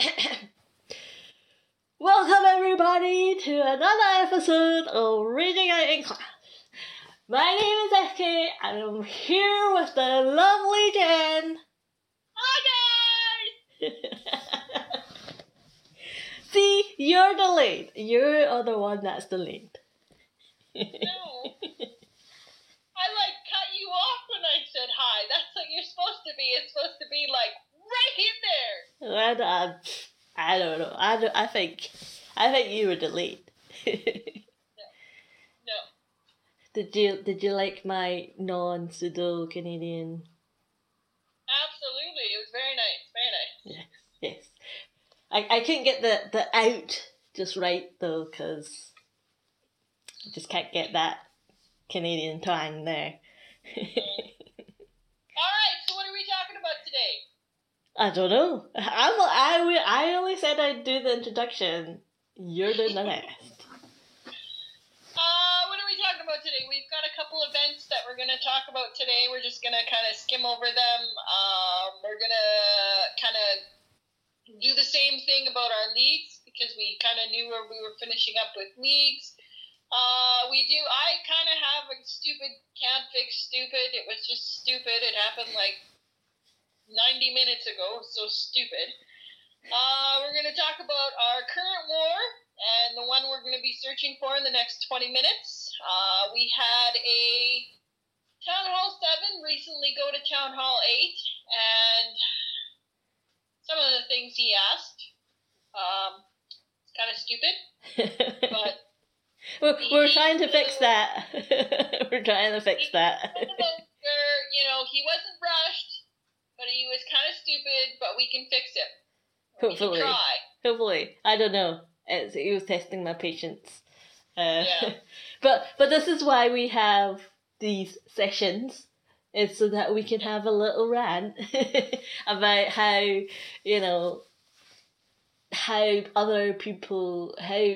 Welcome everybody to another episode of Reading Out in Class. My name is FK and I'm here with the lovely Jen. Hi guys! See, you're the lead. You're the one that's the lead. No. I like cut you off when I said hi. That's what you're supposed to be. It's supposed to be like right in there. I, I, I don't know. I, don't, I think I think you were the lead. No. did you did you like my non pseudo Canadian? Absolutely. It was very nice. Very nice. Yes, yes. I, I couldn't get the the out just right though, cause I just can't get that Canadian twang there. Mm. Alright, so what are we talking about today? I don't know. I'm, I, I only said I'd do the introduction. You're doing the rest. Uh, what are we talking about today? We've got a couple events that we're going to talk about today. We're just going to kind of skim over them. Um, we're going to kind of do the same thing about our leagues because we kind of knew where we were finishing up with leagues. Uh, we do. I kind of have a stupid can't fix stupid. It was just stupid. It happened like 90 minutes ago. So stupid. Uh, we're going to talk about our current war and the one we're going to be searching for in the next 20 minutes. Uh, we had a Town Hall 7 recently go to Town Hall 8, and some of the things he asked, um, it's kind of stupid, but we're, we're trying to fix that. we're trying to fix that. some of those were, you know, he wasn't rushed, but he was kind of stupid, but we can fix it. Hopefully. Hopefully. I don't know. It's, he was testing my patience. Uh, Yeah. but but this is why we have these sessions. It's so that we can have a little rant about how, you know, how other people, how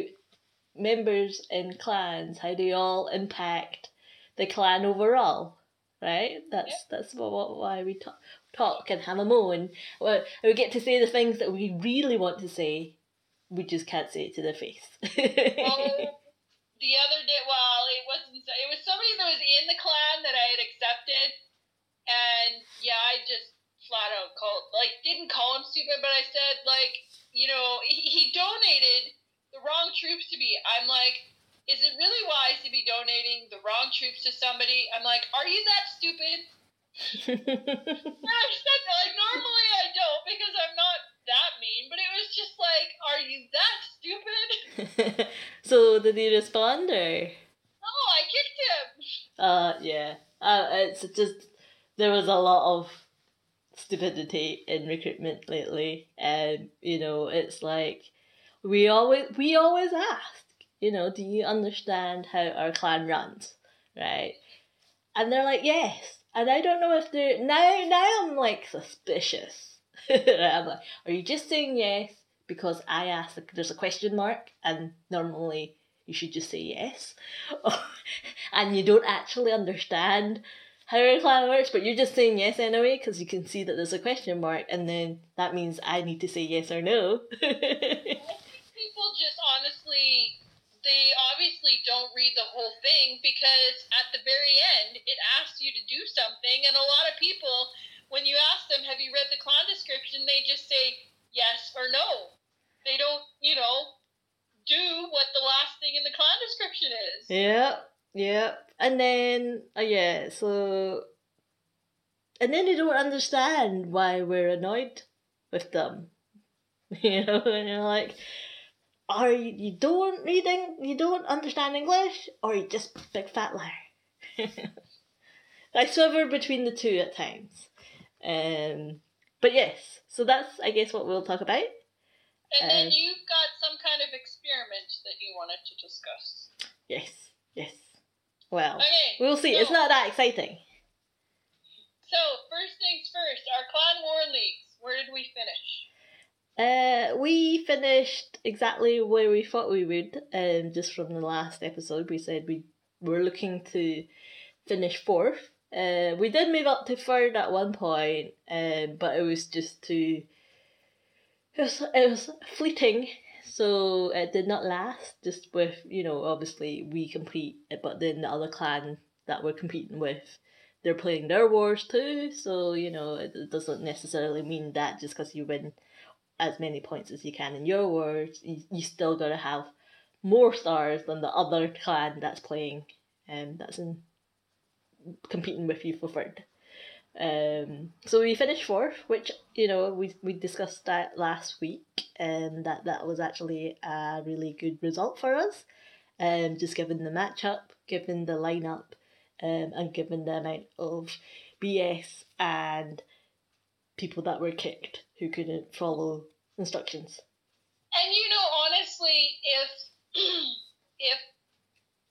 members in clans, how they all impact the clan overall. Right? That's Yep. that's what, what why we talk, talk and have a moan. Well, we get to say the things that we really want to say. We just can't say it to their face. Well, the other day, well, it wasn't. It was somebody that was in the clan that I had accepted, and yeah, I just flat out called, like, didn't call him stupid, but I said, like, you know, he, he donated the wrong troops to me. I'm like, is it really wise to be donating the wrong troops to somebody? I'm like, are you that stupid? Said like, normally I don't because I'm not that mean, but it was just like, are you that stupid? so did he respond or? Oh, I kicked him. Uh, yeah. Uh, it's just there was a lot of stupidity in recruitment lately, and you know, it's like we always we always ask, you know, do you understand how our clan runs, right? And they're like, yes. And I don't know if they're now. Now I'm like suspicious. I'm like, are you just saying yes because I asked? There's a question mark, and normally you should just say yes, and you don't actually understand how a clan works, but you're just saying yes anyway because you can see that there's a question mark, and then that means I need to say yes or no. people just honestly they obviously don't read the whole thing because at the very end it asks you to do something and a lot of people when you ask them have you read the clan description they just say yes or no they don't you know do what the last thing in the clan description is Yep, yep. And then, uh, yeah, so. And then they don't understand why we're annoyed with them. You know, and you're like, are you, don't read, Eng- you don't understand English, or you just big fat liar? I swivel between the two at times. Um, but yes, so that's, I guess, what we'll talk about. and then Uh, you've got some kind of experiment that you wanted to discuss Yes, yes. Well, okay we'll see. It's not that exciting. so first things first our clan war leagues where did we finish Uh, we finished exactly where we thought we would. Um, just from the last episode, we said we were looking to finish fourth. Uh, we did move up to third at one point, um, but it was just to It was it was fleeting, so it did not last. Just with you know, obviously we compete, but then the other clan that we're competing with, they're playing their wars too. So you know, it, it doesn't necessarily mean that just because you win as many points as you can in your wars, you, you still gotta have more stars than the other clan that's playing, um, that's in competing with you for third. Um, so we finished fourth, which you know we we discussed that last week, and that that was actually a really good result for us. Um, just given the matchup, given the lineup, um, and given the amount of BS and people that were kicked who couldn't follow instructions. And you know, honestly, if if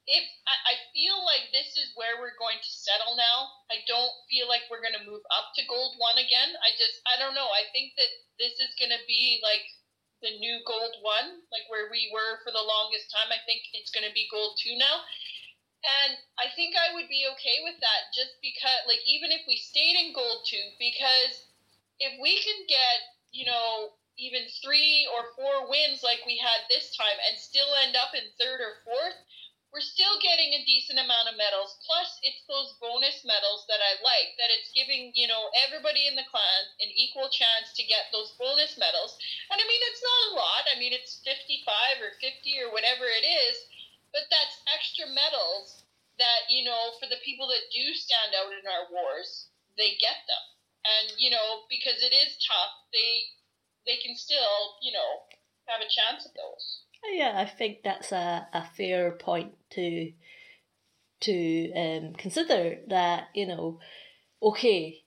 if I, feel like this is where we're going to settle now. I don't feel like we're going to move up to gold one again. I just I don't know. I think that this is going to be like the new gold one, like where we were for the longest time. I think it's going to be gold two now. And I think I would be okay with that just because, like, even if we stayed in gold two, because if we can get, you know, even three or four wins like we had this time and still end up in third or fourth, we're still getting a decent amount of medals. Plus, it's those bonus medals that I like, that it's giving, you know, everybody in the clan an equal chance to get those bonus medals. And I mean, it's not a lot. I mean, it's 55 or 50 or whatever it is, but that's extra medals that, you know, for the people that do stand out in our wars, they get them. And, you know, because it is tough, they they can still, you know, have a chance at those. Yeah, I think that's a, a fair point to to um, consider that, you know, okay,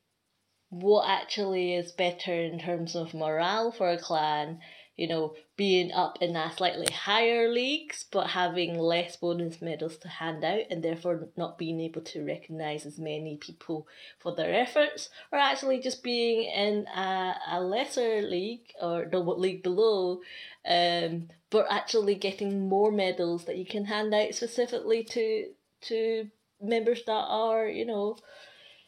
what actually is better in terms of morale for a clan you know, being up in a slightly higher leagues but having less bonus medals to hand out and therefore not being able to recognise as many people for their efforts, or actually just being in a, a lesser league or the league below, um, but actually getting more medals that you can hand out specifically to to members that are, you know,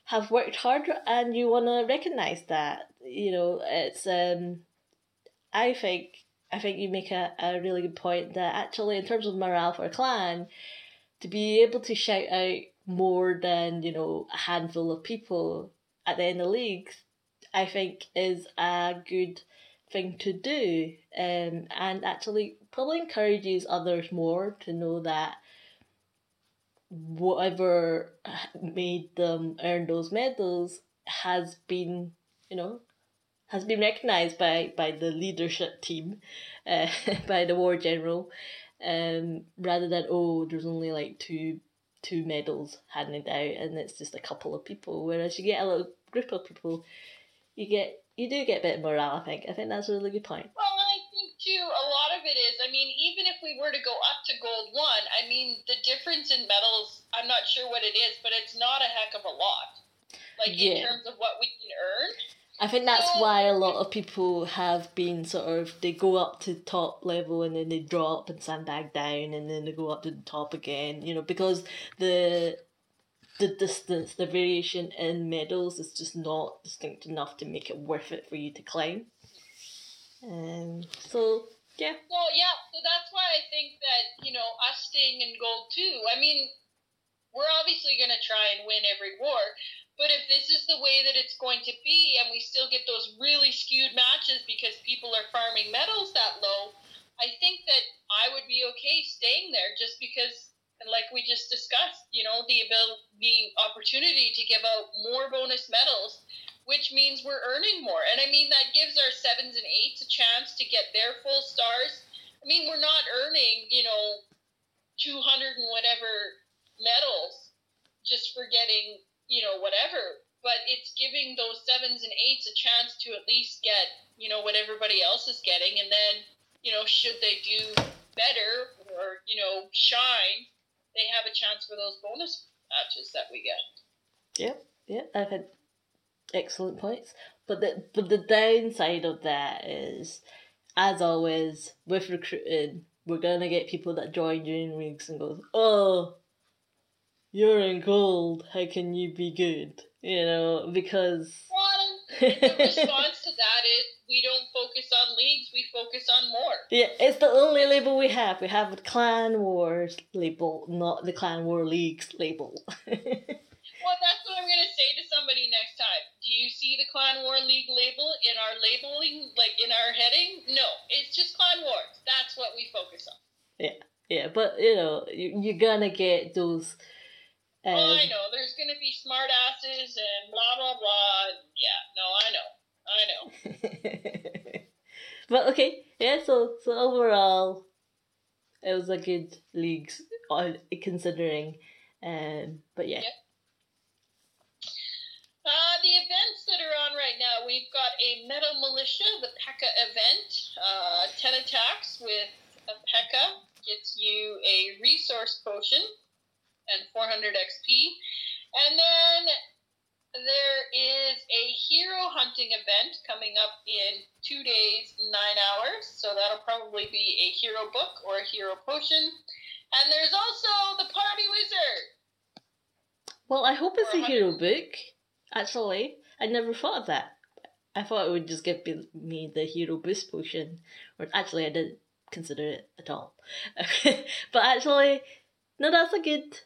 have worked hard and you want to recognise that. You know, it's um I think I think you make a, a really good point that actually in terms of morale for a clan, to be able to shout out more than, you know, a handful of people at the end of the leagues, I think is a good thing to do. Um, and actually probably encourages others more to know that whatever made them earn those medals has been, you know, has been recognized by, by the leadership team, uh, by the war general, um, rather than oh there's only like two two medals handed out and it's just a couple of people. Whereas you get a little group of people, you get you do get a bit of morale. I think I think that's a really good point. Well, and I think too a lot of it is. I mean, even if we were to go up to gold one, I mean the difference in medals. I'm not sure what it is, but it's not a heck of a lot. Like yeah. in terms of what we can earn. I think that's why a lot of people have been sort of they go up to top level and then they drop and sandbag down and then they go up to the top again. You know because the the distance, the variation in medals is just not distinct enough to make it worth it for you to climb. Um. So yeah. Well, yeah. So that's why I think that you know us staying in gold too. I mean, we're obviously gonna try and win every war, but if this is the way that it's going to be, and we still get those really skewed matches because people are farming medals that low, I think that I would be okay staying there just because, like we just discussed, you know, the ability, the opportunity to give out more bonus medals, which means we're earning more. And I mean, that gives our sevens and eights a chance to get their full stars. I mean, we're not earning, you know, 200 and whatever medals just for getting you know, whatever. But it's giving those sevens and eights a chance to at least get, you know, what everybody else is getting. And then, you know, should they do better or, you know, shine, they have a chance for those bonus matches that we get. Yeah, yeah, I've had excellent points. But the but the downside of that is, as always, with recruiting, we're gonna get people that join during weeks and goes, oh, you're in gold. How can you be good? You know, because the response to that is we don't focus on leagues, we focus on more. Yeah, it's the only label we have. We have the Clan Wars label, not the Clan War Leagues label. well, that's what I'm gonna say to somebody next time. Do you see the Clan War League label in our labeling, like in our heading? No, it's just Clan Wars. That's what we focus on. Yeah, yeah, but you know, you, you're gonna get those. Um, oh, I know. There's gonna be smart asses and blah blah blah. Yeah, no, I know. I know. but okay, yeah. So so overall, it was a good league, considering. Um, but yeah. Yep. Uh, the events that are on right now, we've got a Metal Militia, the P.E.K.K.A event. Uh, 10 attacks with a P.E.K.K.A gets you a resource potion and 400 XP. And then there is a hero hunting event coming up in two days, nine hours. So that'll probably be a hero book or a hero potion. And there's also the party wizard. Well, I hope it's a hero book. Actually, I never thought of that. I thought it would just give me the hero boost potion. Or actually, I didn't consider it at all. but actually, no, that's a good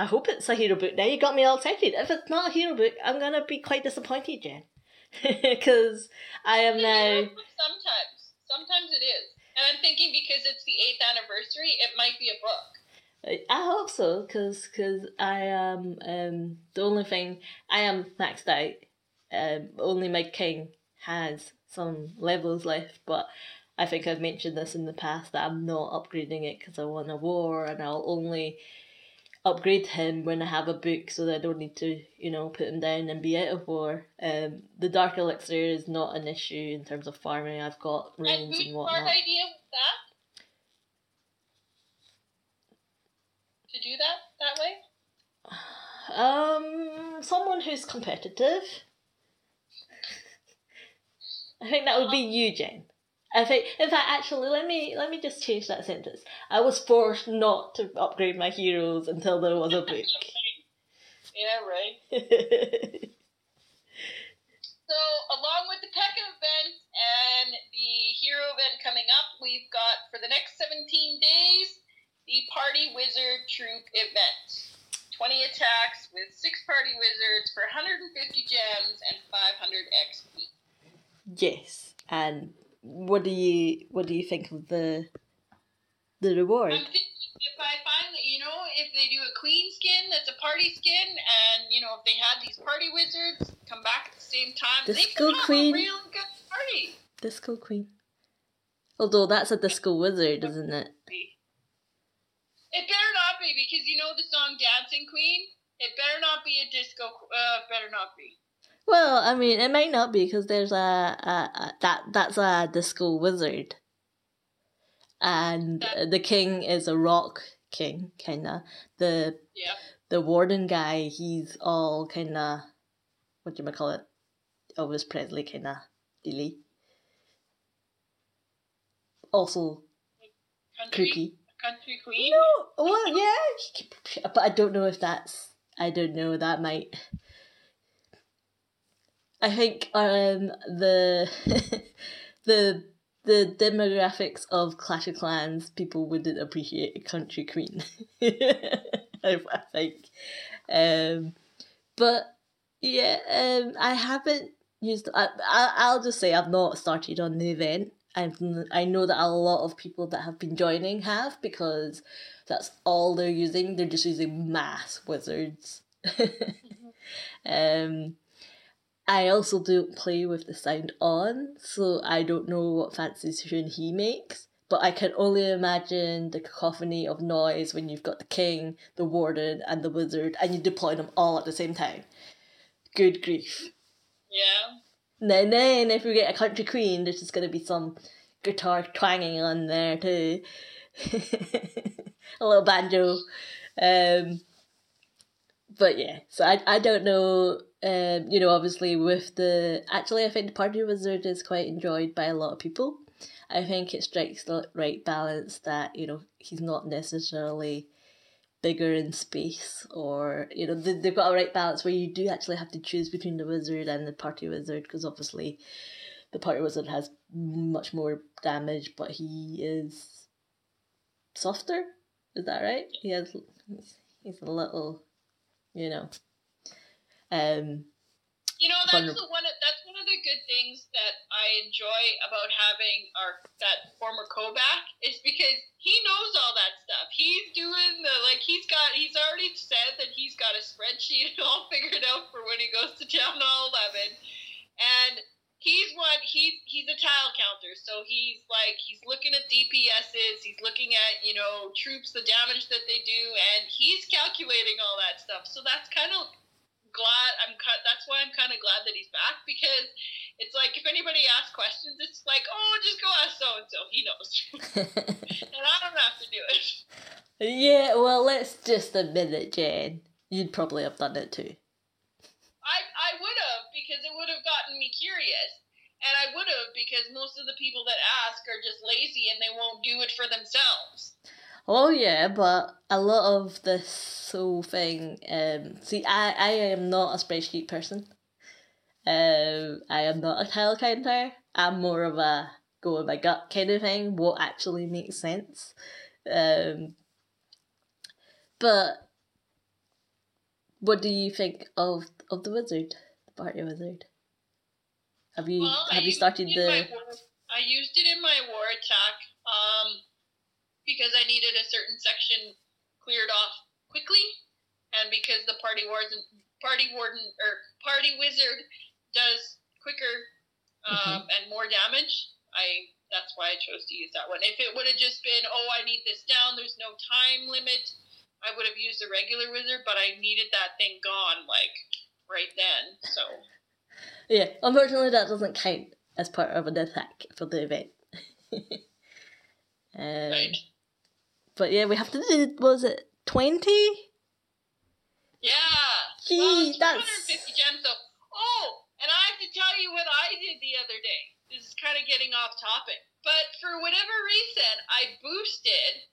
I hope it's a hero book now. You got me all excited. If it's not a hero book, I'm going to be quite disappointed, Jen. Because I am now. Sometimes. Sometimes it is. And I'm thinking because it's the 8th anniversary, it might be a book. I hope so, because cause I am. Um, the only thing. I am maxed out. Um, only my king has some levels left, but I think I've mentioned this in the past that I'm not upgrading it because I want a war and I'll only upgrade him when I have a book so that I don't need to, you know, put him down and be out of war. Um, the Dark Elixir is not an issue in terms of farming. I've got runes and, and whatnot. Idea with that? To do that that way? Um, someone who's competitive. I think that would be you, Jen. I think, in fact, actually, let me let me just change that sentence. I was forced not to upgrade my heroes until there was a book. yeah, right. so, along with the P.E.K.K.A event and the hero event coming up, we've got for the next seventeen days the Party Wizard Troop event. 20 attacks with 6 party wizards for 150 gems and 500 XP. Yes, and what do you what do you think of the the reward? If I find that you know if they do a queen skin that's a party skin, and you know if they had these party wizards come back at the same time, disco they could queen. have a real good party. Disco queen. Although that's a disco wizard, isn't it? It better not be because you know the song "Dancing Queen." It better not be a disco. Uh, better not be. Well, I mean, it might not be because there's a, a, a, that that's a disco wizard, and the king is a rock king, kinda. The yeah. the warden guy, he's all kinda, what do you call it? Elvis Presley kinda, dilly. Also, country, country queen. No, well, yeah, but I don't know if that's. I don't know. That might I think um the the the demographics of Clash of Clans people wouldn't appreciate a country queen. I, I think, um, but yeah, um, I haven't used. I, I I'll just say I've not started on the event. I've I know that a lot of people that have been joining have because that's all they're using. They're just using mass wizards. mm-hmm. um I also don't play with the sound on, so I don't know what fancy tune he makes. But I can only imagine the cacophony of noise when you've got the king, the warden, and the wizard, and you deploy them all at the same time. Good grief. Yeah. And then if we get a country queen, there's just gonna be some guitar twanging on there too. a little banjo. Um, but yeah, so I, I don't know um, you know, obviously with the actually, I think the Party Wizard is quite enjoyed by a lot of people. I think it strikes the right balance that you know he's not necessarily bigger in space, or you know they, they've got a right balance where you do actually have to choose between the wizard and the party wizard because obviously the party wizard has much more damage, but he is softer. Is that right? He has he's a little, you know, um, you know, that's the one. Of, that's one of the good things that I enjoy about having our that former Kobak is because he knows all that stuff. He's doing the like he's got he's already said that he's got a spreadsheet all figured out for when he goes to town hall eleven, and he's what he's he's a tile counter. So he's like he's looking at DPSs, he's looking at you know troops, the damage that they do, and he's calculating all that stuff. So that's kind of glad I'm that's why I'm kind of glad that he's back because it's like if anybody asks questions, it's like oh just go ask so and so he knows, and I don't have to do it. Yeah, well, let's just admit it, Jen. You'd probably have done it too. I I would have because it would have gotten me curious. And I would have because most of the people that ask are just lazy and they won't do it for themselves. Oh yeah, but a lot of this whole thing. Um, see, I I am not a spreadsheet person. Um, I am not a tile counter. I'm more of a go with my gut kind of thing. What actually makes sense. Um, but what do you think of of the wizard, the party wizard? Have you well, have you started the? I used it in my war attack. Um, because I needed a certain section cleared off quickly, and because the party warden, party warden or party wizard does quicker um, mm-hmm. and more damage, I that's why I chose to use that one. If it would have just been, oh, I need this down, there's no time limit, I would have used a regular wizard, but I needed that thing gone like right then. So yeah, unfortunately, that doesn't count as part of an attack for the event. um, right. But yeah, we have to do, was it 20? Yeah. Gee, well, that's. 250 gems, though. Oh, and I have to tell you what I did the other day. This is kind of getting off topic. But for whatever reason, I boosted,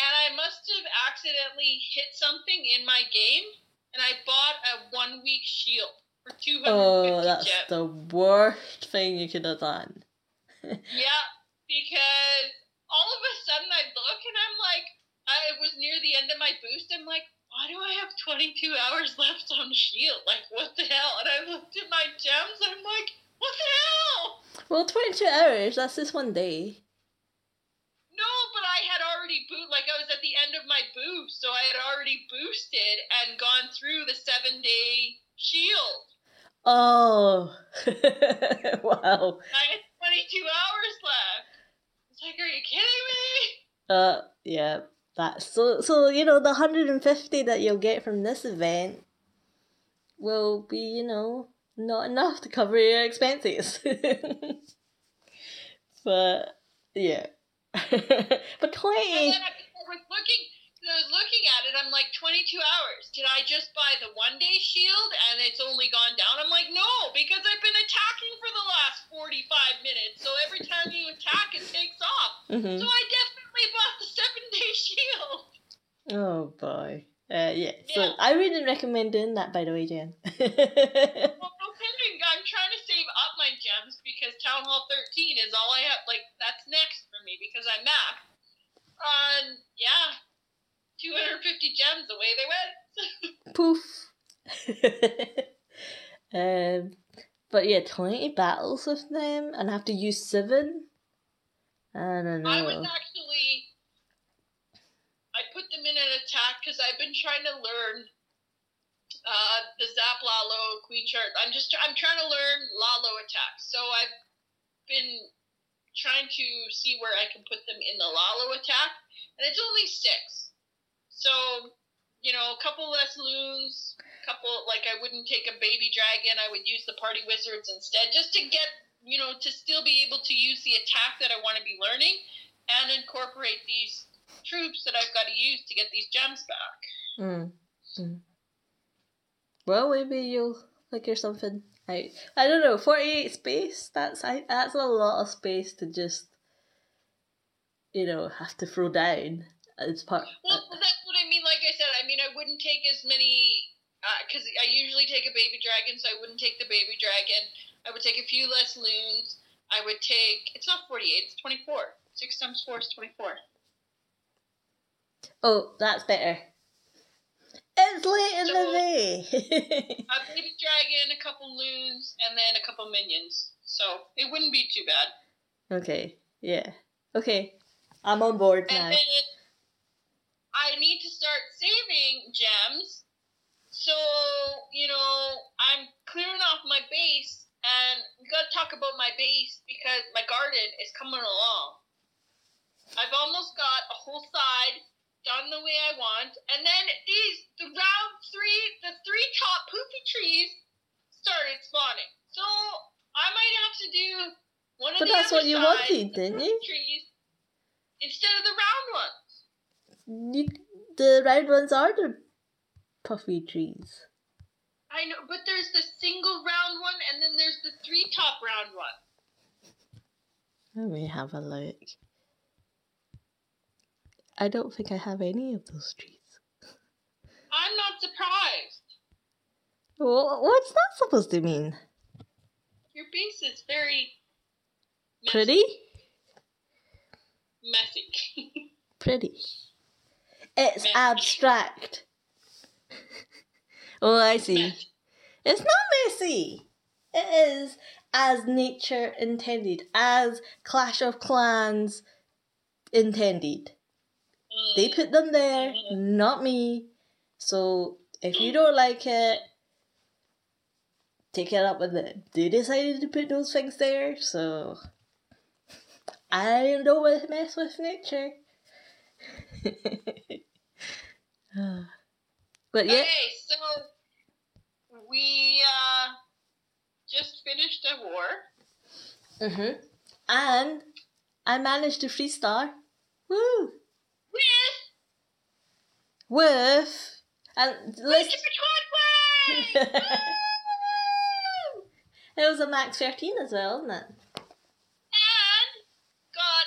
and I must have accidentally hit something in my game, and I bought a one week shield for 250 Oh, that's gems. the worst thing you could have done. yeah, because all of a sudden I look and I'm like, I was near the end of my boost. I'm like, why do I have 22 hours left on shield? Like, what the hell? And I looked at my gems. I'm like, what the hell? Well, 22 hours. That's just one day. No, but I had already boot. Like I was at the end of my boost, so I had already boosted and gone through the seven day shield. Oh, wow! I had 22 hours left like, are you kidding me? Uh, yeah. That's so. So you know, the hundred and fifty that you'll get from this event will be, you know, not enough to cover your expenses. but yeah, but. I was looking I was looking at it, I'm like, 22 hours. Did I just buy the one day shield and it's only gone down? I'm like, no, because I've been attacking for the last 45 minutes. So every time you attack, it takes off. Mm-hmm. So I definitely bought the seven day shield. Oh boy. Uh, yeah, so yeah. I wouldn't recommend doing that, by the way, Jen. well, no kidding. I'm trying to save up my gems because Town Hall 13 is all I have. Like, that's next for me because I'm Mac. And yeah, 250 gems, away they went. Poof. um, but yeah, 20 battles with them and I have to use 7? I don't know. I was actually. I put them in an attack because I've been trying to learn uh, the Zap Lalo Queen Charge. I'm just I'm trying to learn Lalo attacks. So I've been trying to see where I can put them in the Lalo attack, and it's only six. So, you know, a couple less loons, couple like I wouldn't take a baby dragon. I would use the party wizards instead, just to get you know to still be able to use the attack that I want to be learning, and incorporate these troops that I've got to use to get these gems back. Mm. mm. Well, maybe you'll figure something out. I don't know. Forty-eight space. That's I. That's a lot of space to just, you know, have to throw down. It's part. Well, uh, that's what I mean like I said, I mean, I wouldn't take as many uh, because I usually take a baby dragon, so I wouldn't take the baby dragon. I would take a few less loons. I would take. It's not forty-eight. It's twenty-four. Six times four is twenty-four. Oh, that's better. It's late in So- the day. A baby dragon, a couple loons, and then a couple minions. So it wouldn't be too bad. okay, yeah. Okay, I'm on board And now. then I need to start saving gems. So, you know, I'm clearing off my base, and we gotta talk about my base because my garden is coming along. I've almost got a whole side done the way I want, and then these, the round three, the three top poopy trees started spawning. So, I might have to do one of But the that's other what you sides, wanted, didn't you? Trees, instead of the round ones. The round ones are the puffy trees. I know, but there's the single round one, and then there's the three top round one. Let me have a look. I don't think I have any of those trees. I'm not surprised. Wha- What's that supposed to mean? Your base is very messy. Pretty? Messy. Pretty. It's abstract. oh, I see. It's not messy. It is as nature intended, as Clash of Clans intended. They put them there, not me. So if you don't like it, take it up with them. They decided to put those things there, so I don't mess with nature. but yeah, Okay, so we uh, just finished a war. hmm and I managed to freestar. Woo! With With and let's. Mr. it was a max thirteen as well, isn't it? and got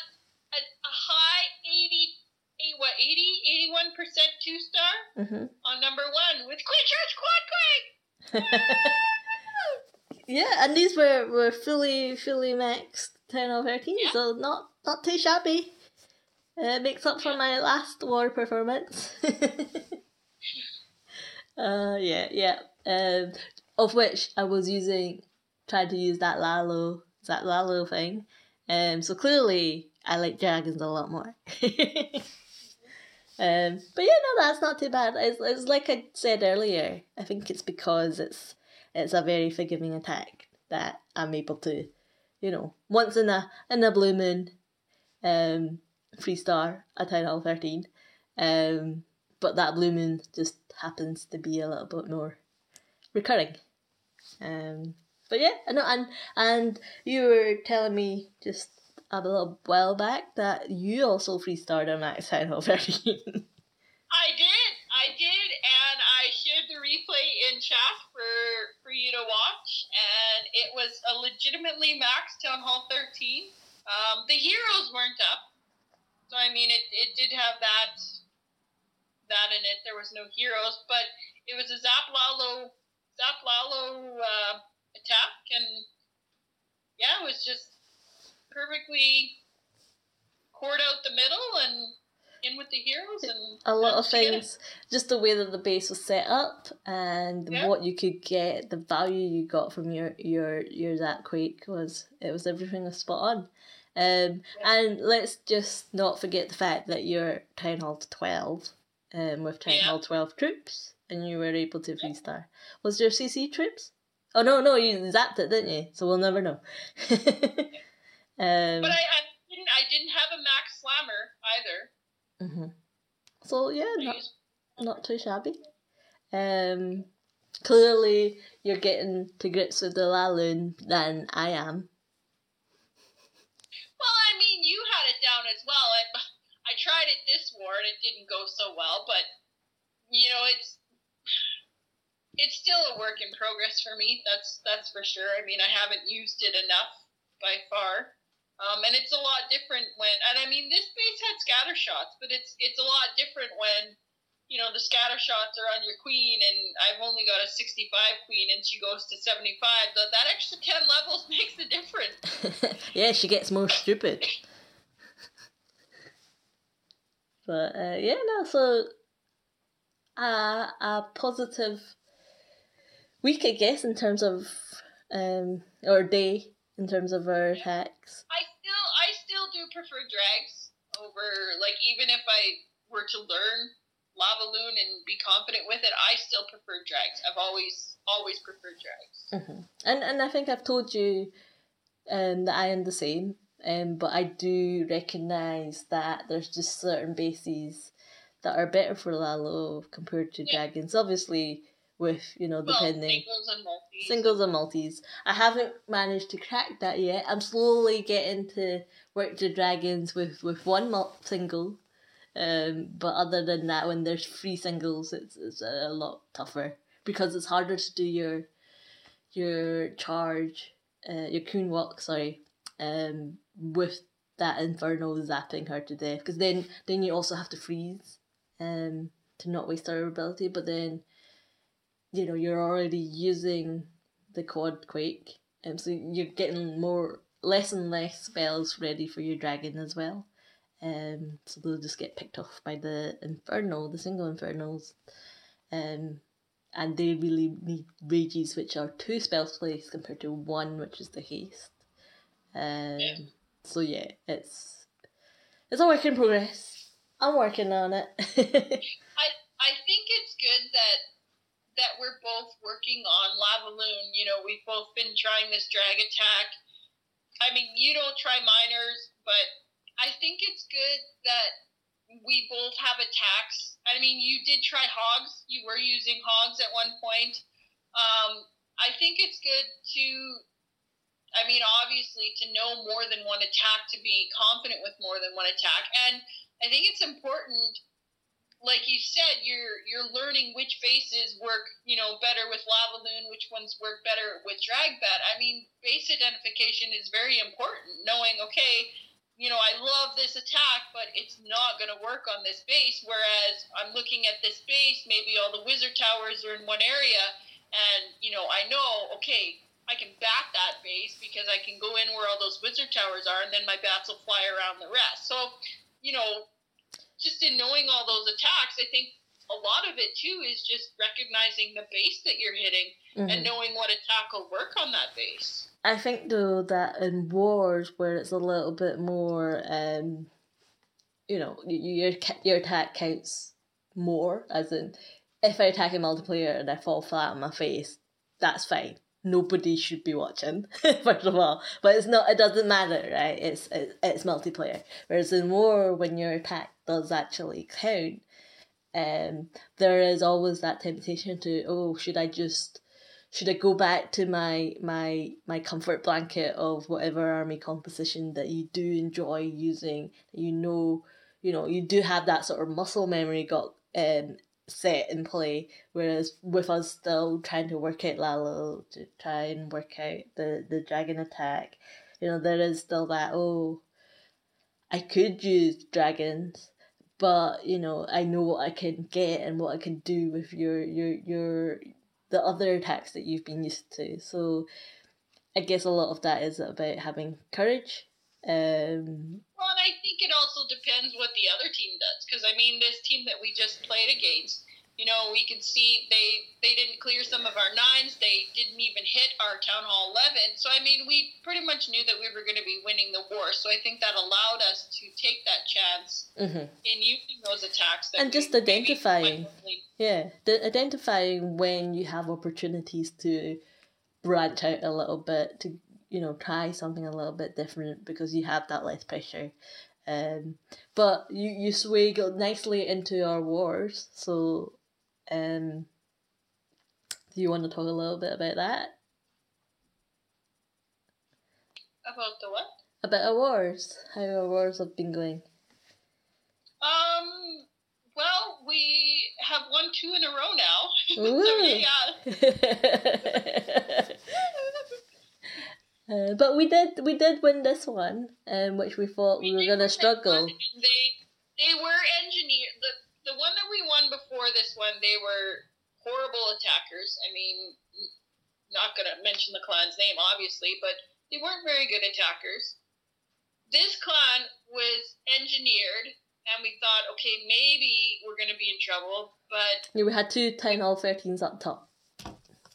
a, a high 80, eight- what, 80, 81% two star Mm-hmm. on number one with Quick Charge Quad Quake! yeah, and these were, were fully fully maxed ten or thirteen, Yeah. so not not too shabby. Uh, makes up for my last war performance. uh, yeah, yeah. Um, of which I was using, tried to use that Lalo, that Lalo thing. Um, so clearly I like dragons a lot more. um, but yeah, no, that's not too bad. It's, it's like I said earlier. I think it's because it's it's a very forgiving attack that I'm able to, you know, once in a in a blue moon, um, free star a town hall thirteen, um, but that blue moon just happens to be a little bit more recurring, um. But yeah, know, and and you were telling me just a little while back that you also free starred on Town Hall thirteen. I did, I did, and I shared the replay in chat for for you to watch, and it was a legitimately max Town Hall 13. Um, the heroes weren't up, so I mean it, it did have that that in it. There was no heroes, but it was a Zap Lalo Zap Lalo uh, attack, and yeah, it was just perfectly poured out the middle and in with the heroes and a lot of managed to get it. things, just the way that the base was set up and Yeah. what you could get, the value you got from your your your Zap Quake was it was everything was spot on. Um, and let's just not forget the fact that you're Town Hall twelve, um, with Town Yeah. Hall twelve troops, and you were able to free star. Was there CC troops? Oh no, no, you zapped it, didn't you? So we'll never know. um, But I, I didn't. I didn't have a max slammer either. mhm. So yeah, not, not too shabby. Um, clearly you're getting to grips with the Laloon than I am. Well, I mean, you had it down as well. I, I tried it this war and it didn't go so well, but you know, it's it's still a work in progress for me. That's that's for sure. I mean, I haven't used it enough by far. Um, and it's a lot different when, and I mean, this base had scatter shots, but it's it's a lot different when you know, the scatter shots are on your queen, and I've only got a 65 queen, and she goes to 75. That that extra 10 levels makes a difference. yeah, she gets more stupid. but uh, yeah, no, so uh, a positive week, I guess, in terms of um or day in terms of our attacks. I still I still do prefer drags over like even if I were to learn lava loon and be confident with it, I still prefer drags. I've always always preferred drags. Mm-hmm. And and I think I've told you um, that I am the same. Um, but I do recognise that there's just certain bases that are better for Lalo compared to yeah. dragons. Obviously, with you know well, depending singles and multis. Singles and multis. I haven't managed to crack that yet. I'm slowly getting to work the dragons with with one mul- single. Um, but other than that, when there's three singles, it's it's a lot tougher because it's harder to do your your charge, uh, your coon walk. Sorry, um, with that inferno zapping her to death because then then you also have to freeze um to not waste her ability but then you know you're already using the quad quake and um, so you're getting more less and less spells ready for your dragon as well um so they'll just get picked off by the inferno the single infernos um and they really need rages which are two spells placed compared to one which is the haste um yeah so yeah, it's it's a work in progress. I'm working on it. I I think it's good that that we're both working on Lava Loon. You know, we've both been trying this drag attack. I mean, you don't try miners, but I think it's good that we both have attacks. I mean, you did try hogs. You were using hogs at one point. Um, I think it's good to I mean, obviously, to know more than one attack, to be confident with more than one attack, and I think it's important. Like you said, you're you're learning which bases work, you know, better with Lava Loon, which ones work better with Drag bat. I mean, base identification is very important. Knowing, okay, you know, I love this attack, but it's not going to work on this base. Whereas I'm looking at this base, maybe all the wizard towers are in one area, and you know, I know, okay, I can bat that base because I can go in where all those wizard towers are, and then my bats will fly around the rest. So, you know, just in knowing all those attacks, I think a lot of it too is just recognizing the base that you're hitting mm-hmm. and knowing what attack will work on that base. I think though that in wars where it's a little bit more, um, you know, your your attack counts more. As in, if I attack a multiplayer and I fall flat on my face, that's fine nobody should be watching first of all. But it's not it doesn't matter right? It's it's multiplayer. Whereas in war when your attack does actually count um there is always that temptation to oh should i just should i go back to my my my comfort blanket of whatever army composition that you do enjoy using? You know you know you do have that sort of muscle memory got um set in play. Whereas with us still trying to work out Lalo, to try and work out the, the dragon attack, you know, there is still that, oh, I could use dragons, but you know, I know what I can get and what I can do with your your your the other attacks that you've been used to. So I guess a lot of that is about having courage. Um, well, and I it also depends what the other team does. Because I mean, this team that we just played against, you know, we could see they they didn't clear some of our nines. They didn't even hit our town hall eleven. So I mean, we pretty much knew that we were going to be winning the war. So I think that allowed us to take that chance mm-hmm. in using those attacks. and just identifying, yeah, the, identifying when you have opportunities to branch out a little bit to you know try something a little bit different because you have that less pressure um but you you sway nicely into our wars so um do you want to talk a little bit about that? About the what? About our wars how our wars have been going. Um well we have won two in a row now. So, yeah Uh, but we did we did win this one, um, which we thought we, we were gonna struggle. They they were engineered. The the one that we won before this one, they were horrible attackers. I mean, not going to mention the clan's name, obviously, but they weren't very good attackers. This clan was engineered, and we thought, okay, maybe we're going to be in trouble, but. Yeah, we had two Town Hall 13s up top.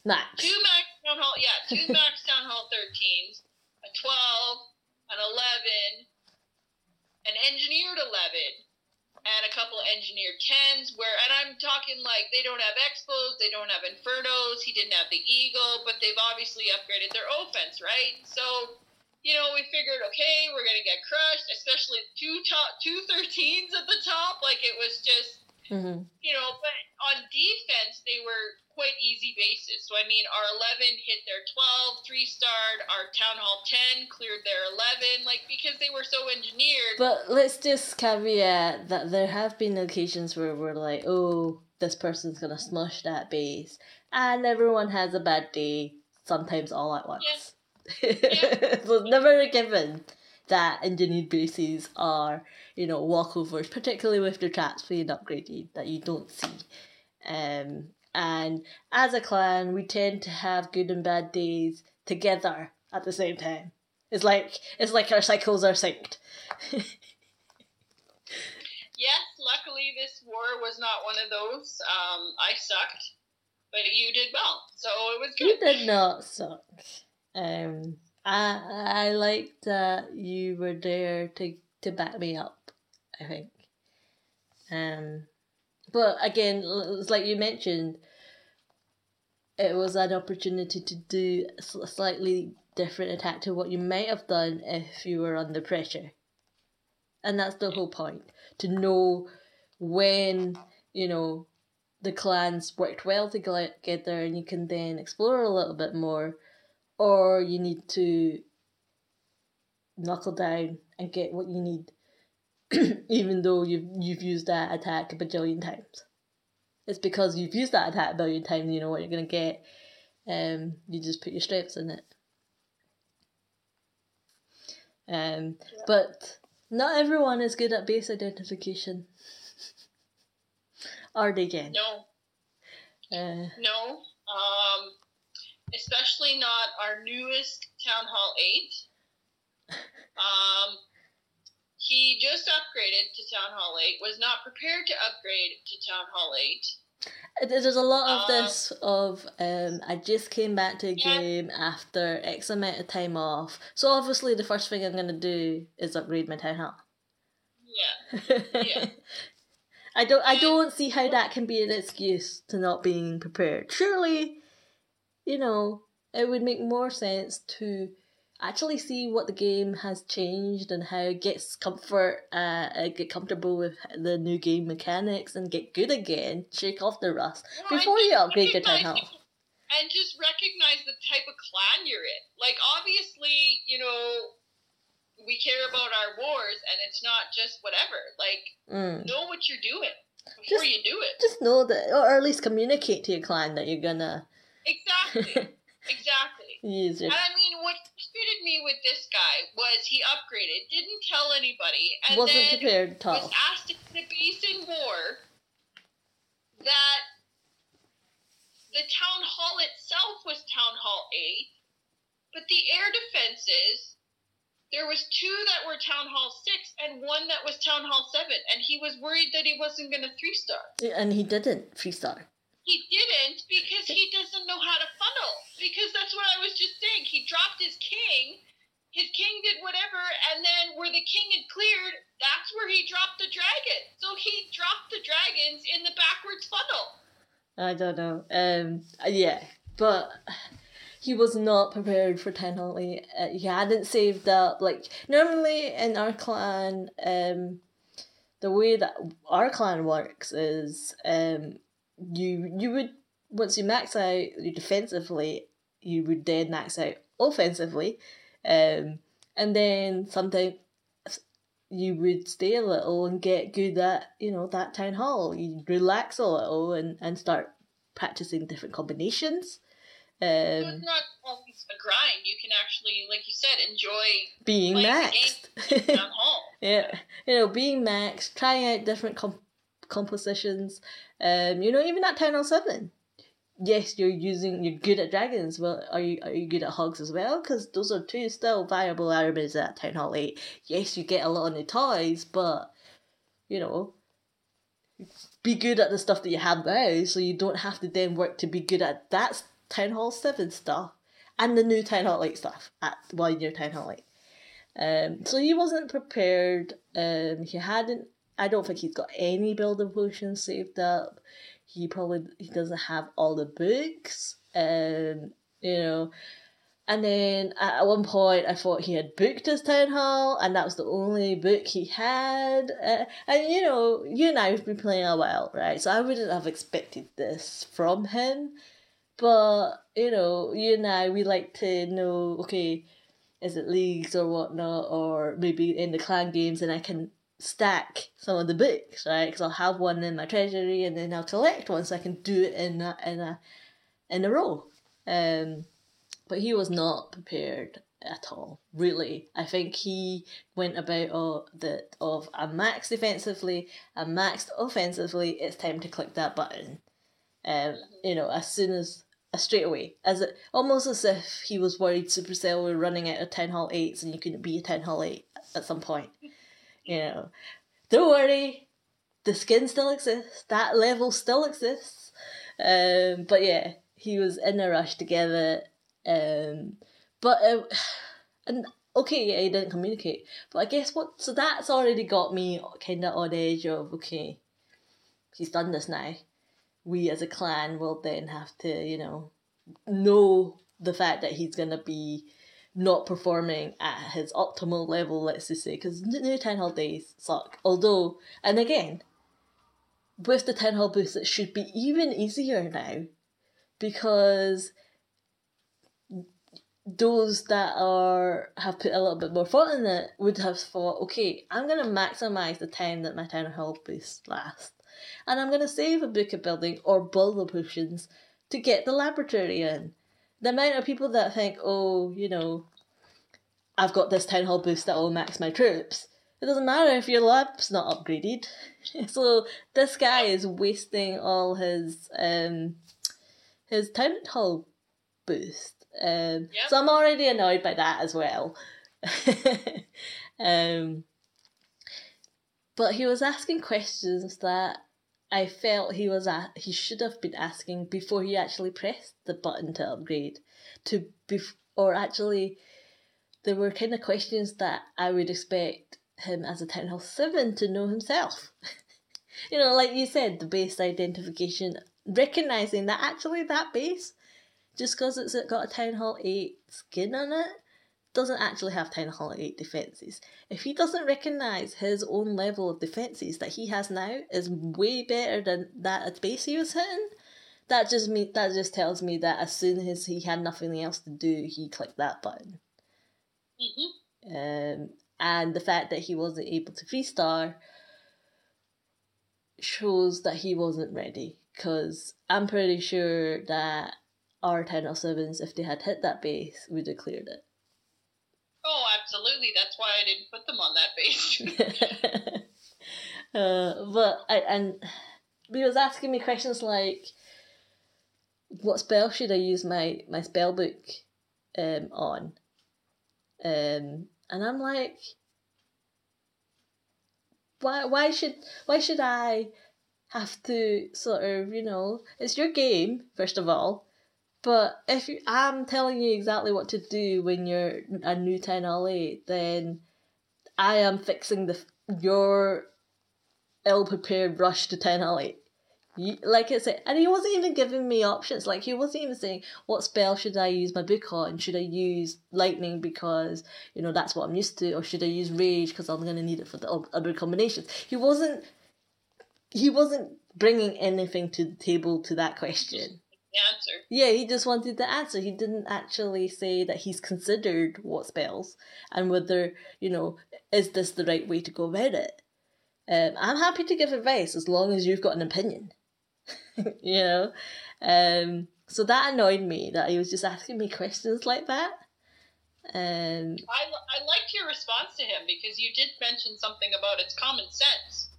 Max. Two Max Town Hall, yeah, two Max Town Hall 13s, a 12, an 11, an engineered 11, and a couple engineered 10s where and i'm talking like they don't have X-bows they don't have infernos he didn't have the eagle but they've obviously upgraded their offense right? So you know we figured okay we're gonna get crushed especially two top two 13s at the top like it was just Mm-hmm. you know but on defense they were quite easy bases. So i mean our 11 hit their 12 three starred our town hall 10 cleared their 11 like because they were so engineered. But let's just caveat that there have been occasions where we're like, oh, this person's gonna smush that base, and everyone has a bad day, sometimes all at once. so it's never a given that engineered bases are, you know, walkovers, particularly with the traps being upgraded that you don't see. Um, and as a clan, we tend to have good and bad days together at the same time. It's like it's like our cycles are synced. Yes, luckily this war was not one of those. Um, I sucked, but you did well, so it was good. You did not suck. Um, I I liked that you were there to to back me up. I think. Um, but again, it's like you mentioned, it was an opportunity to do a slightly different attack to what you might have done if you were under pressure. And that's the whole point to know when you know the clans worked well together and you can then explore a little bit more, or you need to knuckle down and get what you need, even though you've, you've used that attack a bajillion times. It's because you've used that attack a billion times, you know what you're going to get. Um, you just put your strengths in it. Um, But not everyone is good at base identification. Are they, Jen? No, Uh, no. Um, especially not our newest Town Hall 8. Um, he just upgraded to Town Hall 8, was not prepared to upgrade to Town Hall 8. There's a lot of Um, this of um I just came back to a Yeah. game after X amount of time off. So obviously the first thing I'm gonna do is upgrade my town hall. Yeah. Yeah. I don't I don't see how that can be an excuse to not being prepared. Surely, you know, it would make more sense to actually see what the game has changed and how it gets comfort, uh, get comfortable with the new game mechanics and get good again, shake off the rust Well, before you upgrade your town hall. And just recognize the type of clan you're in. Like, obviously, you know, we care about our wars, and it's not just whatever. Like, Mm. know what you're doing before Just- you do it. Just know that, or at least communicate to your clan that you're gonna Exactly. exactly. use. And I mean, what frustrated me with this guy was he upgraded, didn't tell anybody, and Wasn't then prepared at was asked in the base in war that the town hall itself was town hall 8 but the air defenses there was two that were town hall 6 and one that was town hall 7 and he was worried that he wasn't going to three star And he didn't three star. He didn't because he doesn't know how to funnel because that's what i was just saying he dropped his king his king did whatever and then where the king had cleared that's where he dropped the dragon so he dropped the dragons in the backwards funnel I don't know. Um, yeah, but he was not prepared for only. Uh, he hadn't saved up. Like normally in our clan, um, the way that our clan works is, um, you you would once you max out defensively, you would then max out offensively, um, and then sometimes you would stay a little and get good at you know that town hall. You relax a little and and start practicing different combinations. so Um, it's not always a grind you can actually like you said enjoy being maxed. yeah, you know, being maxed, trying out different comp- compositions, Um, you know, even at Town Hall 7, yes, you're using, you're good at dragons. Well, are you are you good at hogs as well? Because those are two still viable armies at Town Hall 8. Yes, you get a lot of new toys, but, you know, be good at the stuff that you have now so you don't have to then work to be good at that Town Hall 7 stuff and the new Town Hall 8 stuff at one year Town Hall 8. Um, so he wasn't prepared. Um, he hadn't. I don't think he's got any building potions saved up. He probably he doesn't have all the books. and you know, and then at one point I thought he had booked his town hall, and that was the only book he had. Uh, and you know, you and I have been playing a while, right? So I wouldn't have expected this from him. But you know, you and I, we like to know. Okay, is it leagues or whatnot, or maybe in the clan games, and I can stack some of the books, right? Because I'll have one in my treasury, and then I'll collect one, so I can do it in a in a in a row. Um, but he was not prepared at all. Really, I think he went about oh, that of a max defensively, a maxed offensively. It's time to click that button. Um, you know, as soon as uh, straight away, as it almost as if he was worried Supercell were running out of Town Hall eights and you couldn't be a Town Hall eight at some point. You know, don't worry, the skin still exists. That level still exists. Um, but yeah, he was in a rush to get it. Um, but uh, and okay, yeah, he didn't communicate. But I guess what? So that's already got me kind of on edge of okay, he's done this now we as a clan will then have to, you know, know the fact that he's to be not performing at his optimal level, let's just say, because new Town Hall days suck. Although, and again, with the Town Hall boost, it should be even easier now because those that are have put a little bit more thought in it would have thought, okay, I'm gonna maximize the time that my town hall boost lasts and I'm to save a book of building or build potions to get the laboratory in. The amount of people that think, oh, you know, I've got this town hall boost that will max my troops. It doesn't matter if your lab's not upgraded. so this guy is wasting all his um his town hall boost. Um, yep. So I'm already annoyed by that as well. um, but he was asking questions that I felt he was at he should have been asking before he actually pressed the button to upgrade to bef- or actually there were kind of questions that I would expect him as a Town Hall 7 to know himself. you know, like you said, the base identification, recognizing that actually that base, just because it's got a Town Hall 8 skin on it, doesn't actually have Town Hall 8 defences. If he doesn't recognise his own level of defences that he has now is way better than that at base he was hitting, that just me that just tells me that as soon as he had nothing else to do, he clicked that button. Mm-hmm. Um, and the fact that he wasn't able to free star shows that he wasn't ready. Because I'm pretty sure that our 10 or 7s, if they had hit that base, would have cleared it. Absolutely. That's why I didn't put them on that page. uh, but I and he was asking me questions like, "What spell should I use my my spell book um, on?" Um, and I'm like, "Why? Why should why should I have to sort of you know? It's your game first of all." But if you, I'm telling you exactly what to do when you're a new 10 LA, then I am fixing the your ill prepared rush to 10 LA. like I said, and he wasn't even giving me options. Like he wasn't even saying what spell should I use my book on. Should I use lightning because you know that's what I'm used to, or should I use rage because I'm gonna need it for the other combinations? He wasn't. He wasn't bringing anything to the table to that question answer. Yeah, he just wanted the answer. He didn't actually say that he's considered what spells and whether, you know, is this the right way to go about it. Um, I'm happy to give advice as long as you've got an opinion. you know? Um, so that annoyed me that he was just asking me questions like that. Um, I, I liked your response to him because you did mention something about it's common sense.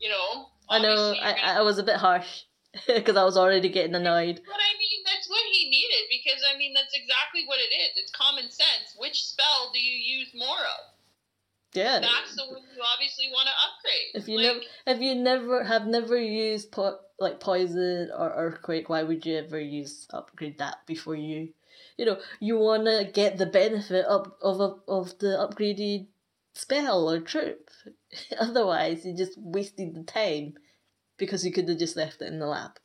You know. I know. I, I was a bit harsh because I was already getting annoyed. But I mean, that's what he needed because I mean, that's exactly what it is. It's common sense. Which spell do you use more of? Yeah. That's the one you obviously want to upgrade. If you like, never, if you never have never used po- like poison or earthquake, why would you ever use upgrade that before you, you know, you wanna get the benefit of of of the upgraded spell or troop. Otherwise, you just wasted the time because he could have just left it in the lab.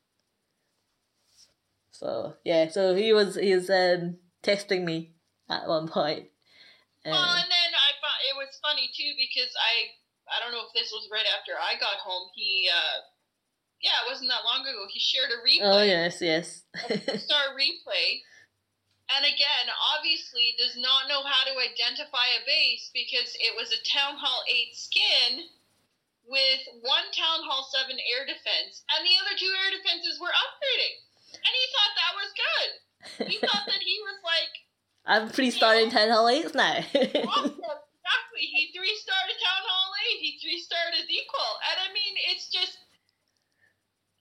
So yeah, so he was he was um, testing me at one point. Well, Um, and then I found it was funny too because I I don't know if this was right after I got home. He uh yeah, it wasn't that long ago. He shared a replay, oh yes, yes. a star replay, and again, obviously does not know how to identify a base because it was a Town Hall Eight skin with one Town Hall Seven air defense, and the other two air defenses were upgrading, and he thought that was good. He thought that he was like. I'm three starring ten hall eights now. Awesome. Exactly. He three starred Town Hall 8. He three starred his equal. And I mean, it's just.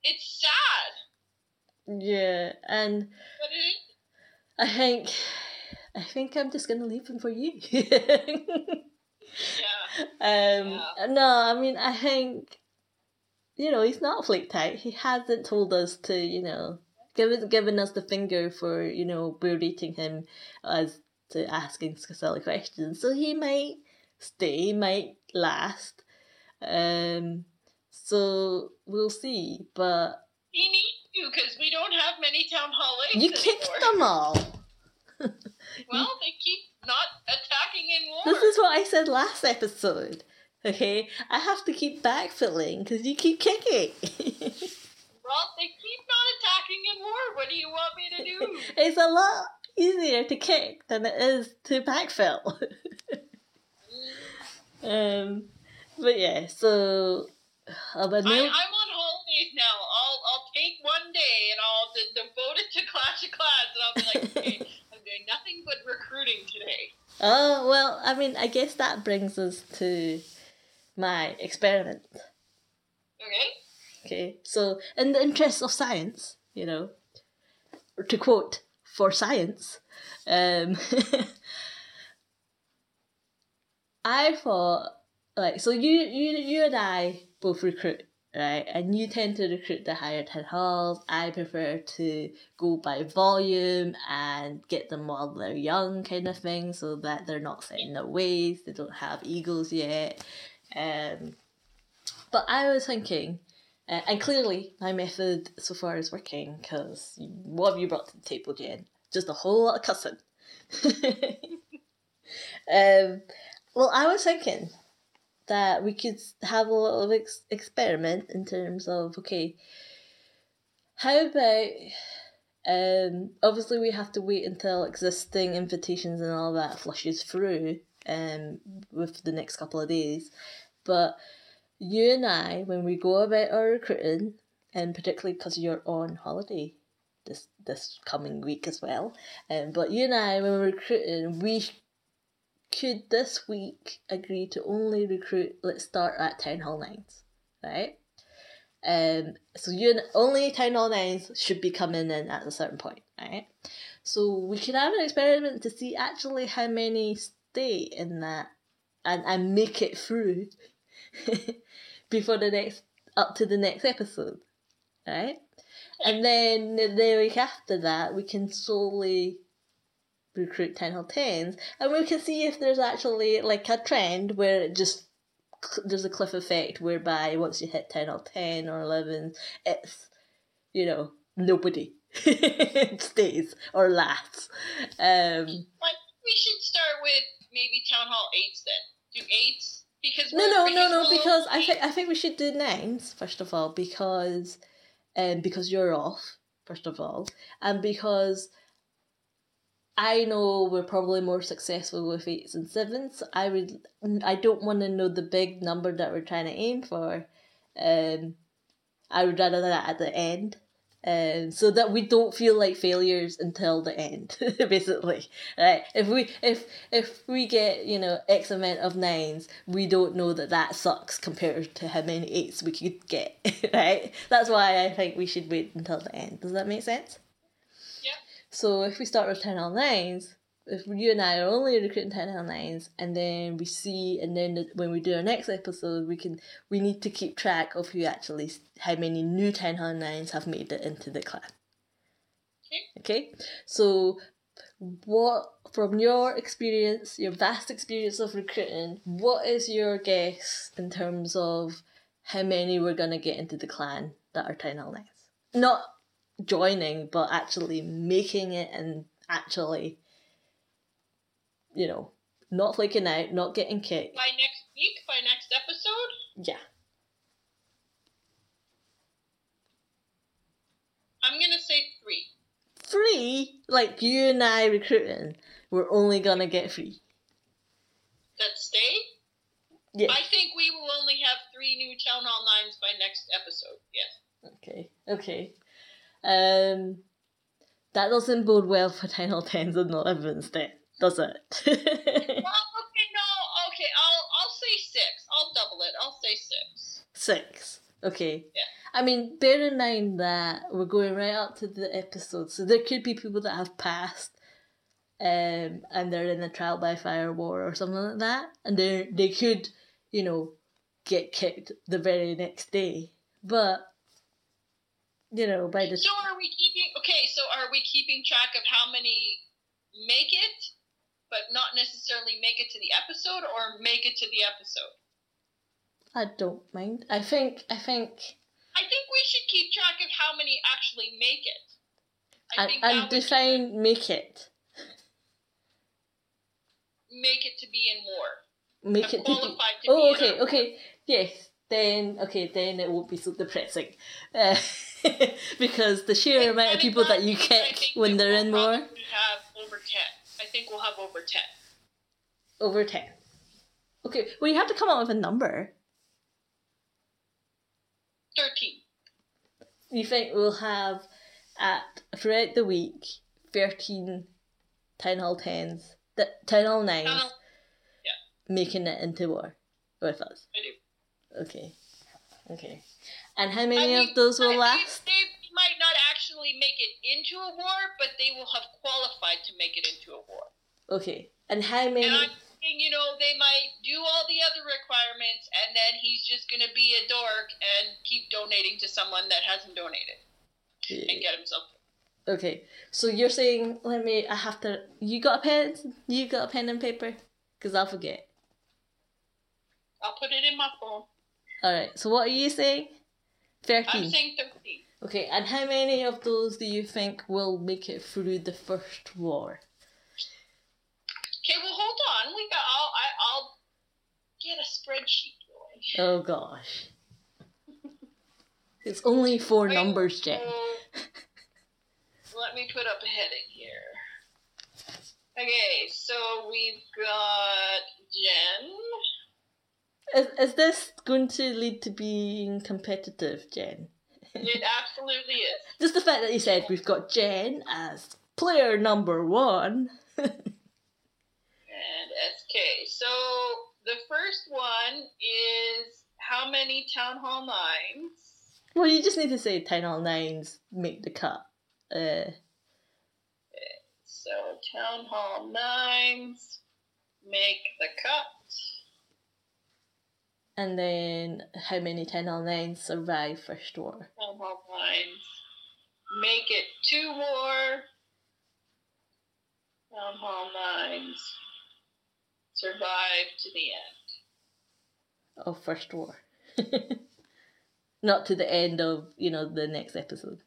It's sad. yeah, and But it is. I think I think I'm just gonna leave him for you. Yeah. um no, I mean I think you know, he's not flaked out. He hasn't told us to, you know, given given us the finger for, you know, berating him as to asking silly questions. So he might stay, he might last. Um so we'll see. But He needs to because we don't have many Town Hall 8s you kicked anymore. them all. Well, they keep not attacking in war. This is what I said last episode. Okay, I have to keep backfilling because you keep kicking. Well, they keep not attacking in war. What do you want me to do? it's a lot easier to kick than it is to backfill. um, but yeah, so uh, but I, no, I'm on holidays now. I'll I'll take one day and I'll de- devote it to Clash of Clans, and I'll be like, okay, I'm doing nothing but recruiting today. Oh well, I mean, I guess that brings us to my experiment. Okay. Okay, so in the interest of science, you know, to quote, for science, um, I thought, like, so you, you, you and I both recruit, right? And you tend to recruit the higher 10 halls. I prefer to go by volume and get them while they're young, kind of thing, so that they're not set in their ways, they don't have egos yet. Um, but I was thinking, uh, and clearly, my method so far is working because what have you brought to the table, Jen? Just a whole lot of cussing. um, well, I was thinking that we could have a little ex- experiment in terms of okay, how about um, obviously we have to wait until existing invitations and all that flushes through um, with the next couple of days, but you and I, when we go about our recruiting, and particularly because you're on holiday this this coming week as well, um, but you and I, when we're recruiting, we could this week agree to only recruit. Let's start at town hall nines, right? Um, so you only town hall nines should be coming in at a certain point, right? So we could have an experiment to see actually how many stay in that and, and make it through before the next up to the next episode, right? And then the week after that, we can slowly recruit ten or tens, and we can see if there's actually like a trend where it just there's a cliff effect whereby once you hit ten or ten or eleven, it's you know nobody stays or lasts. Um, Like we should start with maybe Town Hall eights then. Do eights because No, no, no, no. Because I think I think we should do names first of all because, um, because you're off first of all, and because I know we're probably more successful with eights and sevens. I would I don't want to know the big number that we're trying to aim for. Um, I would rather that at the end um, so that we don't feel like failures until the end, basically. Right? If we if if we get you know X amount of nines, we don't know that that sucks compared to how many eights we could get. Right? That's why I think we should wait until the end. Does that make sense? So if we start with ten on nines, if you and I are only recruiting ten on nines, and then we see, and then when we do our next episode, we can we need to keep track of who actually how many new ten on nines have made it into the clan. Okay. Okay, so what from your experience, your vast experience of recruiting, what is your guess in terms of how many we're gonna get into the clan that are ten on nines? Not joining, but actually making it and actually you know, not flaking out, not getting kicked. By next week, by next episode, Yeah. I'm gonna say three. Three, like you and I recruiting, we're only gonna get three. That stay. Yeah. I think we will only have three new Town Hall Nines by next episode. Yes. Okay. Okay. Um, that doesn't bode well for ten or tens and elevens, then, does it? Well, okay, no, okay, I'll I'll say six. I'll double it. I'll say six. Six. Okay. Yeah. I mean, bear in mind that we're going right up to the episode, so there could be people that have passed, um, and they're in a trial by fire war or something like that, and they they could, you know, get kicked the very next day. But you know, by the So are we keeping? Okay, so are we keeping track of how many make it, but not necessarily make it to the episode, or make it to the episode? I don't mind. I think I think I think we should keep track of how many actually make it. I and, think and would define make it. make it to be in war. Make I'm it to be. to Oh, be okay, okay, yes. Then okay, then it won't be so depressing, uh, because the sheer amount of people that you kick when they're we'll in war have over ten. I think we'll have over ten. over ten. Okay, well you have to come up with a number. Thirteen. You think we'll have at throughout the week thirteen town hall tens, the town hall nines, hall- making it into war with us. I do. Okay, okay. And how many I mean, of those will they- last? They, might not actually make it into a war, but they will have qualified to make it into a war. Okay, and how many? And I'm thinking, you know, they might do all the other requirements, and then he's just going to be a dork and keep donating to someone that hasn't donated and get himself. Okay, so you're saying, let me, I have to, you got a pen? You got a pen and paper? Because I'll forget. I'll put it in my phone. Alright, so what are you saying? I'm 13. saying 13. Okay, and how many of those do you think will make it through the first war? Okay, well, hold on. We got. I'll. I, I'll get a spreadsheet going. Oh gosh. It's only four Wait, numbers, Jen. so, uh, let me put up a heading here. Okay, so we've got Jen. Is, is this going to lead to being competitive, Jen? It absolutely is. Just the fact that you said we've got Jen as player number one. And SK. So the first one is how many Town Hall Nines? Well, you just need to say Town Hall Nines make the cut. Uh, So Town Hall Nines make the cut. And then how many Town Hall Nines survive first war? Town Hall Nines make it to war. Town Hall Nines survive to the end. Of first war. Not to the end of, you know, the next episode.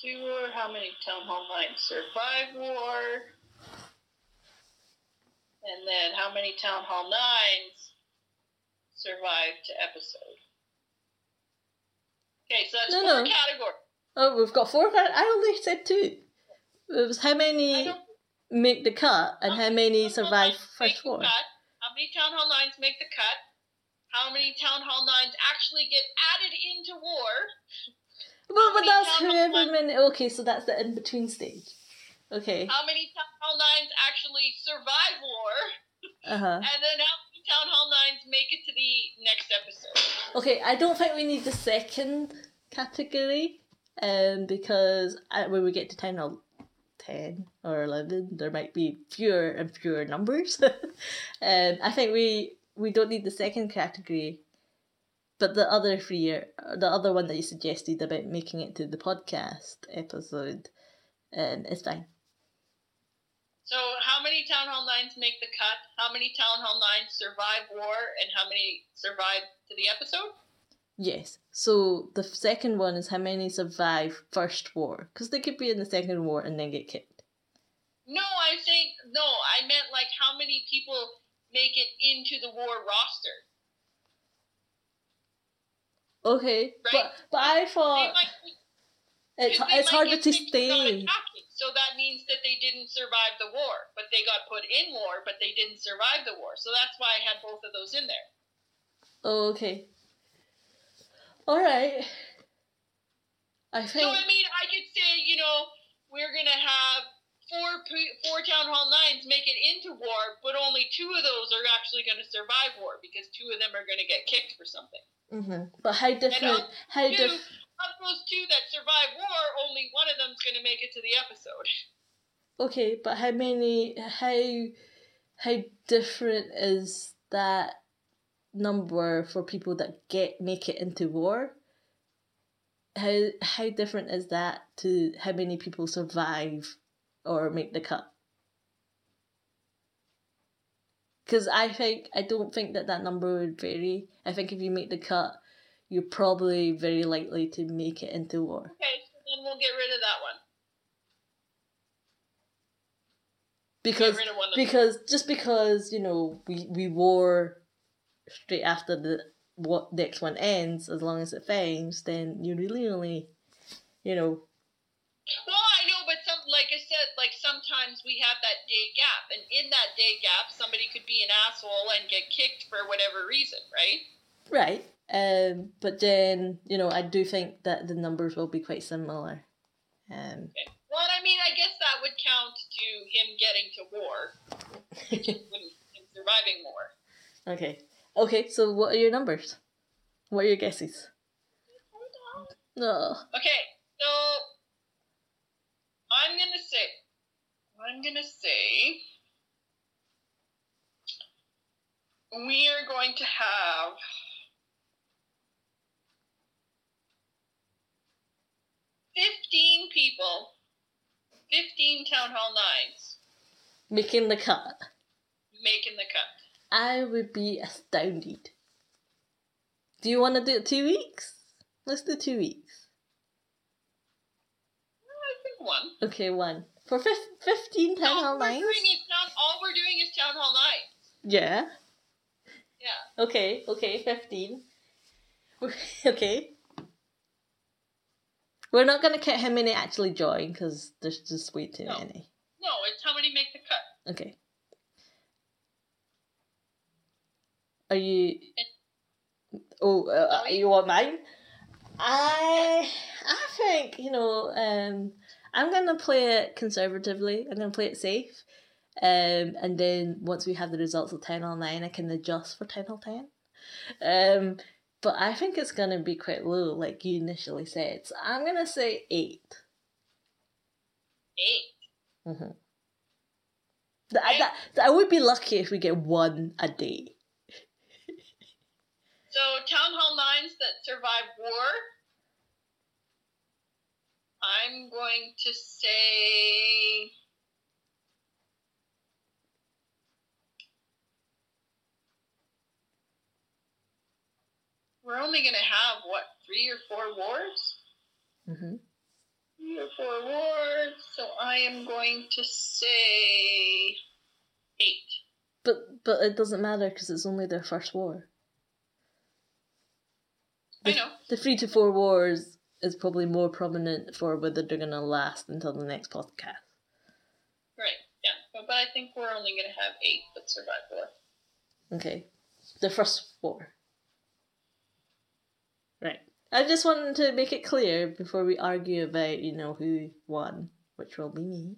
Two war, how many Town Hall Nines survive war? And then how many Town Hall Nines survive to episode? Okay, so that's No, four no. categories. Oh, we've got four. I only said two. It was how many make the cut and how many survive Nines first cut. How many Town Hall Nines make the cut? how many Town Hall 9s actually get added into war. Well, but that's Town Hall however many. Okay, so that's the in between stage. Okay. How many Town Hall 9s actually survive war. Uh huh. And then how many Town Hall 9s make it to the next episode. Okay, I don't think we need the second category, um, because when we get to Town Hall ten or eleven, there might be fewer and fewer numbers. um, I think we we don't need the second category, but the other three are the other one that you suggested about making it to the podcast episode, um, is fine. So, how many Town Hall 9s make the cut? How many Town Hall 9s survive war? And how many survive to the episode? Yes. So the second one is how many survive first war, because they could be in the second war and then get kicked. No, I'm saying, no, I meant like how many people make it into the war roster. Okay, but Right. but I They thought might, it's it's get to stay. So that means that they didn't survive the war, but they got put in war, but they didn't survive the war. So that's why I had both of those in there. Okay. All right. I think. So I mean, I could say, you know, we're gonna have four four town hall nines make it into war, but only two of those are actually gonna survive war because two of them are gonna get kicked for something. hmm But how different? How Two diff? Of those two that survive war, only one of them's gonna make it to the episode. Okay, but how many? How how different is that number for people that get make it into war? How how different is that to how many people survive or make the cut? Because I think I don't think that that number would vary. I think if you make the cut, you're probably very likely to make it into war. Okay, so then we'll get rid of that one. Because get rid of one because just because you know we we war straight after the what next one ends, as long as it fangs, then you really only, you know, Well, I know, but some, like I said, like sometimes we have that day gap, and in that day gap, somebody could be an asshole and get kicked for whatever reason, right? right. Um, but then you know I do think that the numbers will be quite similar. Um, Well, I mean, I guess that would count to him getting to war, him surviving war. okay, okay. So what are your numbers? What are your guesses? No. Okay, so I'm gonna say, I'm gonna say, we are going to have. Fifteen people, fifteen town hall nines making the cut. making the cut. I would be astounded. Do you want to do it two weeks? Let's do two weeks. I think one. Okay, one. For fif- 15 town all hall we're doing is town. All we're doing is town hall nine. Yeah. Yeah. Okay, okay, 15. okay. We're not going to count how many actually join because there's just way too No. many. No, it's how many make the cut. Okay. Are you. Oh, uh, Sorry? you want mine? I I think you know um I'm gonna play it conservatively. I'm gonna play it safe, um and then once we have the results of ten on nine, I can adjust for ten on ten. Um, but I think it's gonna be quite low, like you initially said. So I'm gonna say eight. Eight. Mm-hmm. That, that, that I would be lucky if we get one a day. So town hall nines that survive war. I'm going to say. We're only going to have, what, three or four wars? Mm-hmm. Three or four wars. So I am going to say eight. But but it doesn't matter because it's only their first war. I know. The three to four wars is probably more prominent for whether they're gonna last until the next podcast. Right, yeah. But, but I think we're only going to have eight that survive war. Okay, the first war. Right. I just wanted to make it clear before we argue about, you know, who won, which will be me.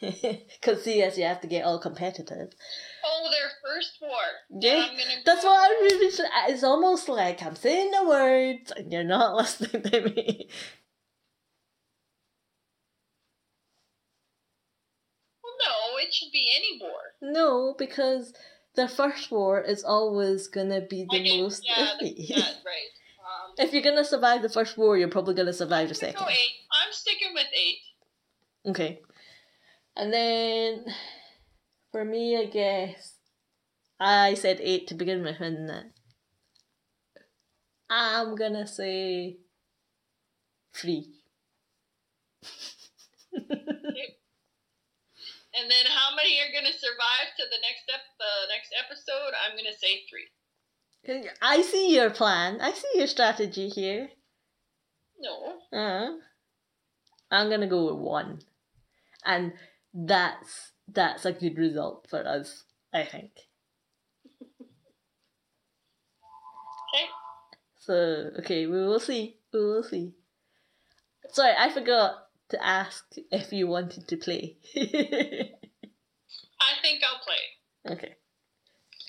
Because CS, you have to get all competitive. Oh, their first war. Yeah, I'm gonna That's go- what I'm really. It's almost like I'm saying the words and you're not listening to me. Well, no, it should be any war. No, because the first war is always gonna be the Okay, most yeah. Yeah, right. If you're gonna survive the first war, you're probably gonna survive the second. go eight. I'm sticking with eight. Okay. And then for me, I guess I said eight to begin with, and I'm gonna say three. And then how many are gonna survive to the next ep- the next episode? I'm gonna say three. I see your plan. I see your strategy here. No. Uh, I'm gonna go with one, and that's that's a good result for us. I think. Okay. So okay, we will see. We will see. Sorry, I forgot to ask if you wanted to play. I think I'll play. okay.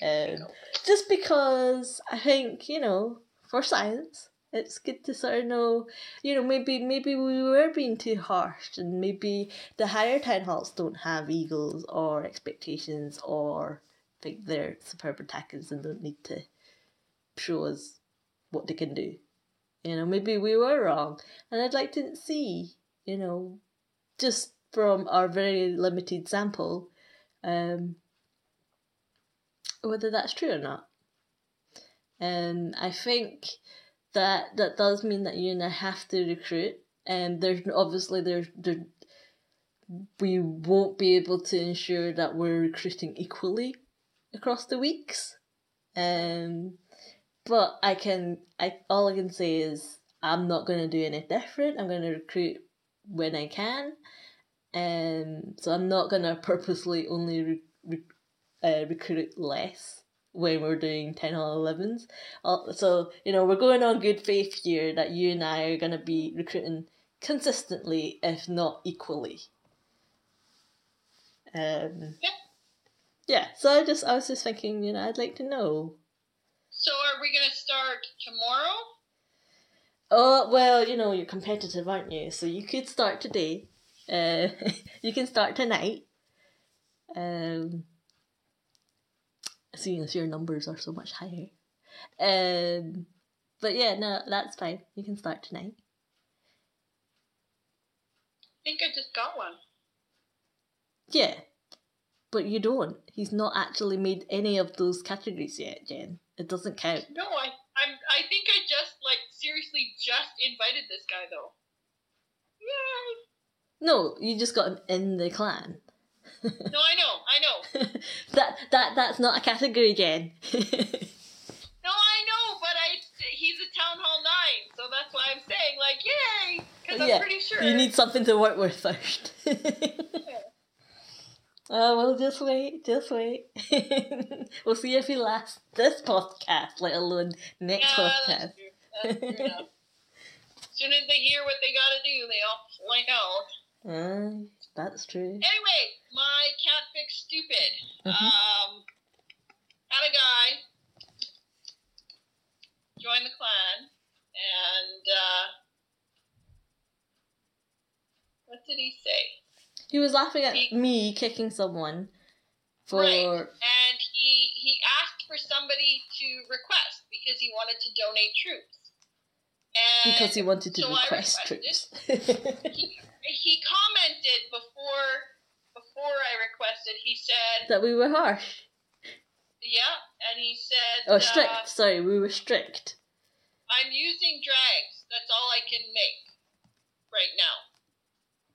Um, just because I think you know, for science, it's good to sort of know, you know, maybe maybe we were being too harsh, and maybe the higher town halls don't have eagles or expectations or think they're superb attackers and don't need to show us what they can do. You know, maybe we were wrong, and I'd like to see, you know, just from our very limited sample, um, whether that's true or not. And I think that that does mean that you and I have to recruit, and there's obviously there's there, we won't be able to ensure that we're recruiting equally across the weeks. Um, but I can I all I can say is I'm not gonna do any different. I'm gonna recruit when I can, um. So I'm not gonna purposely only re- re- uh, recruit less when we're doing 10 or 11s. Uh, So, you know, we're going on good faith here that you and I are going to be recruiting consistently, if not equally. Um, Yeah. Yeah, so I just I was just thinking, you know, I'd like to know. So are we gonna start tomorrow? Oh well, you know, you're competitive, aren't you? So you could start today. Uh, you can start tonight. Um, seeing as your numbers are so much higher. Um, but yeah, no, that's fine. You can start tonight. I think I just got one. Yeah, but you don't. He's not actually made any of those categories yet, Jen. It doesn't count. No, I I'm I think I just like seriously just invited this guy though. Yay! No, you just got him in the clan. No, I know, I know. that that that's not a category, Jen. No, I know, but I he's a town hall nine, so that's why I'm saying like yay, because I'm Yeah, pretty sure. You need something to work with first. Oh, well, just wait, just wait. we'll see if he lasts this podcast, let alone next yeah, podcast. that's true. That's true. As soon as they hear what they gotta do, they all flank out. Aye, that's true. Anyway, my can't fix stupid. Mhm. Um, had a guy join the clan, and uh, what did he say? He was laughing at He- me kicking someone for. Right. And he he asked for somebody to request because he wanted to donate troops. And Because he wanted to so request troops. he, he commented before before I requested. He said, that we were harsh. "Yeah," and he said, Oh, strict. uh, Sorry, we were strict. I'm using drags. That's all I can make right now.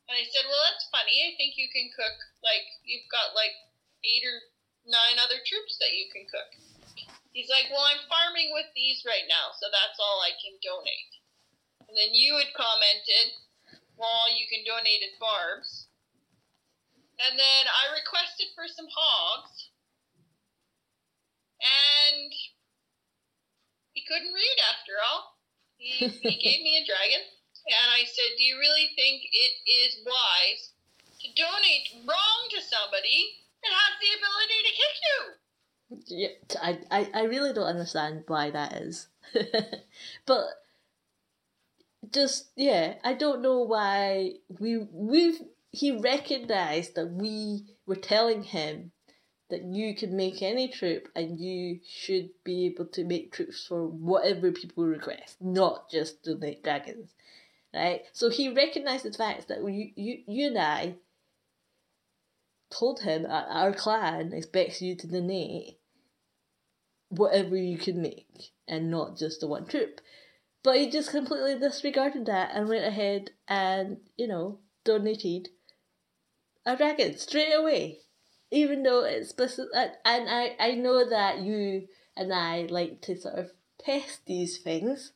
And I said, Well, that's funny. I think you can cook, like, you've got like eight or nine other troops that you can cook. He's like, Well, I'm farming with these right now, so that's all I can donate. And then you had commented, Well, you can donate as barbs. And then I requested for some hogs. And he couldn't read after all. He, he gave me a dragon, and I said, "Do you really think it is wise to donate wrong to somebody that has the ability to kick you?" Yeah, I, I, I really don't understand why that is. but just yeah, I don't know why we we've he recognized that we were telling him that you can make any troop and you should be able to make troops for whatever people request, not just donate dragons. Right? So he recognized the fact that you, you, you and I told him our clan expects you to donate whatever you can make and not just the one troop. But he just completely disregarded that and went ahead and, you know, donated a dragon straight away even though it's specific, and I, I know that you and I like to sort of test these things.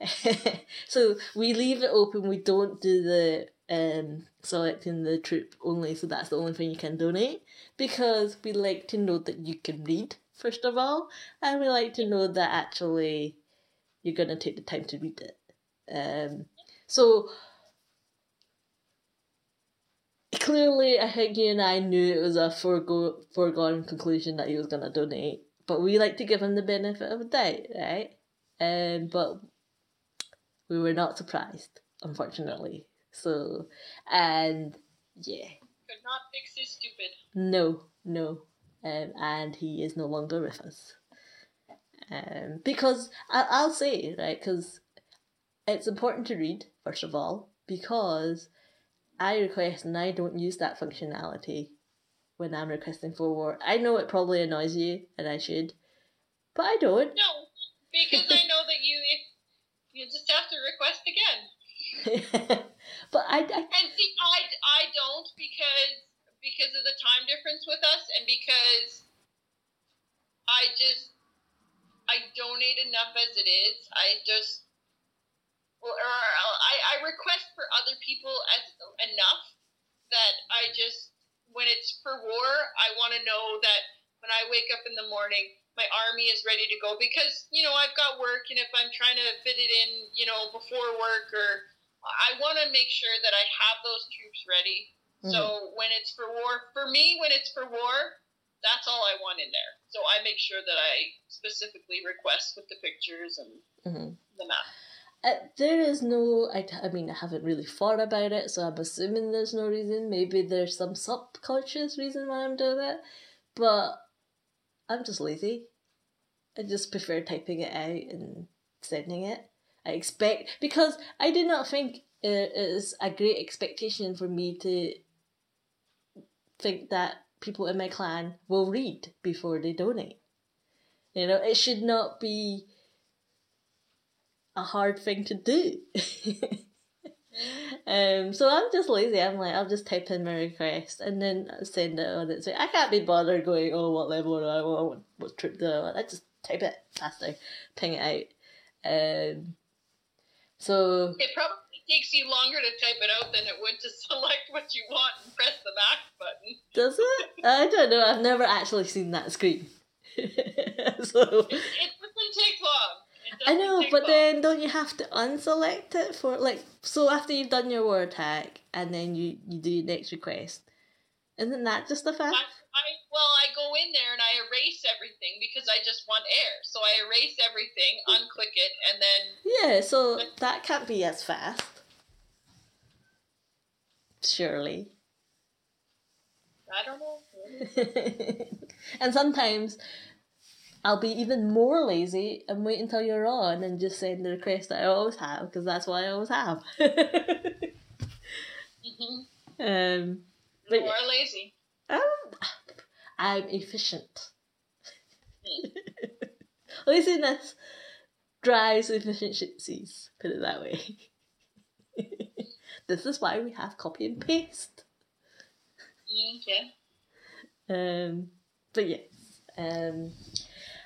so we leave it open, we don't do the um, selecting the troop only, so that's the only thing you can donate because we like to know that you can read, first of all, and we like to know that actually you're going to take the time to read it. Um, so clearly, I think you and I knew it was a forego- foregone conclusion that he was going to donate, but we like to give him the benefit of the doubt, right? Um, but we were not surprised, unfortunately. So, and yeah. Could not fix his stupid. No, no. Um, and he is no longer with us. Um, because I- I'll say, right, because it's important to read, first of all, because I request and I don't use that functionality when I'm requesting for war. I know it probably annoys you, and I should, but I don't. No, because I know that you if you just have to request again. but I, I and see, I, I don't because because of the time difference with us, and because I just I donate enough as it is. I just or, or I, I request for other people as enough that I just when it's for war, I want to know that when I wake up in the morning, my army is ready to go because you know I've got work, and if I'm trying to fit it in, you know, before work, or I want to make sure that I have those troops ready. Mm-hmm. So when it's for war, for me, when it's for war, that's all I want in there. So I make sure that I specifically request with the pictures and mm-hmm. the map. Uh, there is no, I, I mean, I haven't really thought about it, so I'm assuming there's no reason. Maybe there's some subconscious reason why I'm doing it, but I'm just lazy. I just prefer typing it out and sending it. I expect, because I did not think it is a great expectation for me to think that people in my clan will read before they donate. You know, it should not be a hard thing to do. um, so I'm just lazy. I'm like, I'll just type in my request and then send it on. It's like I can't be bothered going, oh, what level do I want? What trip do I want? I just type it faster, ping it out. Um, so it probably takes you longer to type it out than it would to select what you want and press the back button. Does it? I don't know. I've never actually seen that screen. so it, it doesn't take long. I know, but then don't you have to unselect it for like so after you've done your war attack and then you you do your next request? Isn't that just a fact? I well, I go in there and I erase everything because I just want air. So I erase everything, unclick it, and then yeah. So that can't be as fast, surely. I don't know. and sometimes I'll be even more lazy and wait until you're on and just send the request that I always have because that's what I always have. mm-hmm. Um, but you are lazy. Um, I'm efficient. Laziness drives efficiencies. Put it that way. This is why we have copy and paste. Okay. Um, but yes. Um,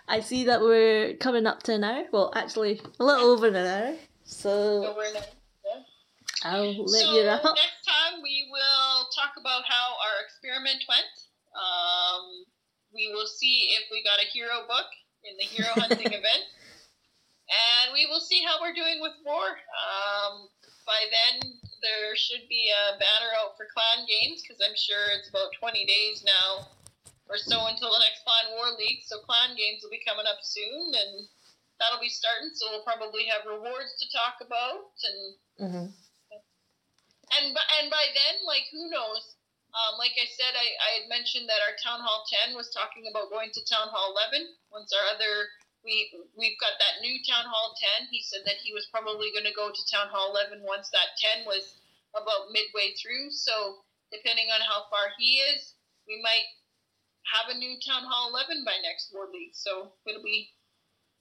I see that we're coming up to an hour. Well, actually, a little over an hour. So I'll let so you up. Next time we will talk about how our experiment went. Um, we will see if we got a hero book in the hero hunting event. and we will see how we're doing with war. Um, by then, there should be a banner out for clan games because I'm sure it's about 20 days now or so until the next clan war league. So clan games will be coming up soon, and that'll be starting. So we'll probably have rewards to talk about, and Mm-hmm. and and by then, like who knows? Um, like I said, I, I had mentioned that our town hall 10 was talking about going to town hall 11 once our other we we've got that new town hall 10 he said that he was probably going to go to town hall 11 once that 10 was about midway through so depending on how far he is we might have a new town hall 11 by next war league so it'll be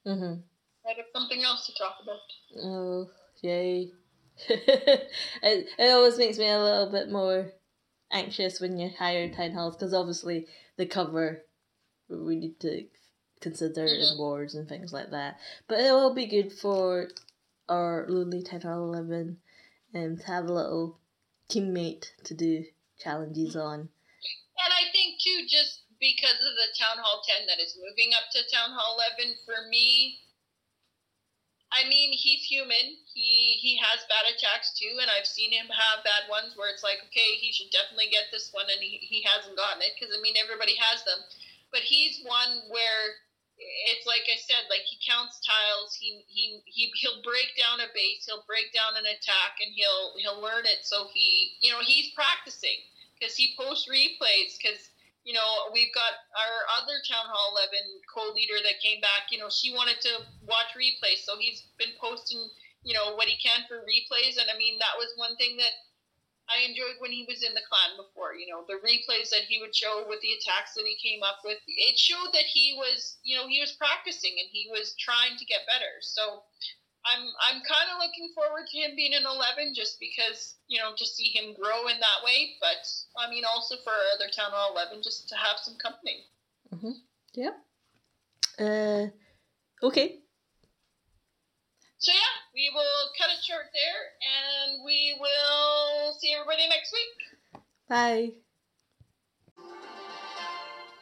Mm-hmm. might have something else to talk about Oh, yay. it, it always makes me a little bit more anxious when you hire town halls because obviously the cover we need to consider in Mhm. wars and things like that. But it will be good for our lonely town hall 11 um, to have a little teammate to do challenges on. And I think too, just because of the Town Hall 10 that is moving up to Town Hall 11, for me, I mean, he's human. He he has bad attacks too, and I've seen him have bad ones where it's like, okay, he should definitely get this one, and he, he hasn't gotten it because I mean, everybody has them. But he's one where it's like I said, like he counts tiles. He he he he'll break down a base. He'll break down an attack, and he'll he'll learn it. So he you know he's practicing because he posts replays because you know we've got our other town hall 11 co-leader that came back you know she wanted to watch replays so he's been posting you know what he can for replays and i mean that was one thing that i enjoyed when he was in the clan before you know the replays that he would show with the attacks that he came up with it showed that he was you know he was practicing and he was trying to get better so I'm I'm kind of looking forward to him being in 11 just because you know to see him grow in that way. But I mean also for other town hall 11 just to have some company. yeah Uh, okay. So yeah, we will cut it short there, and we will see everybody next week. Bye.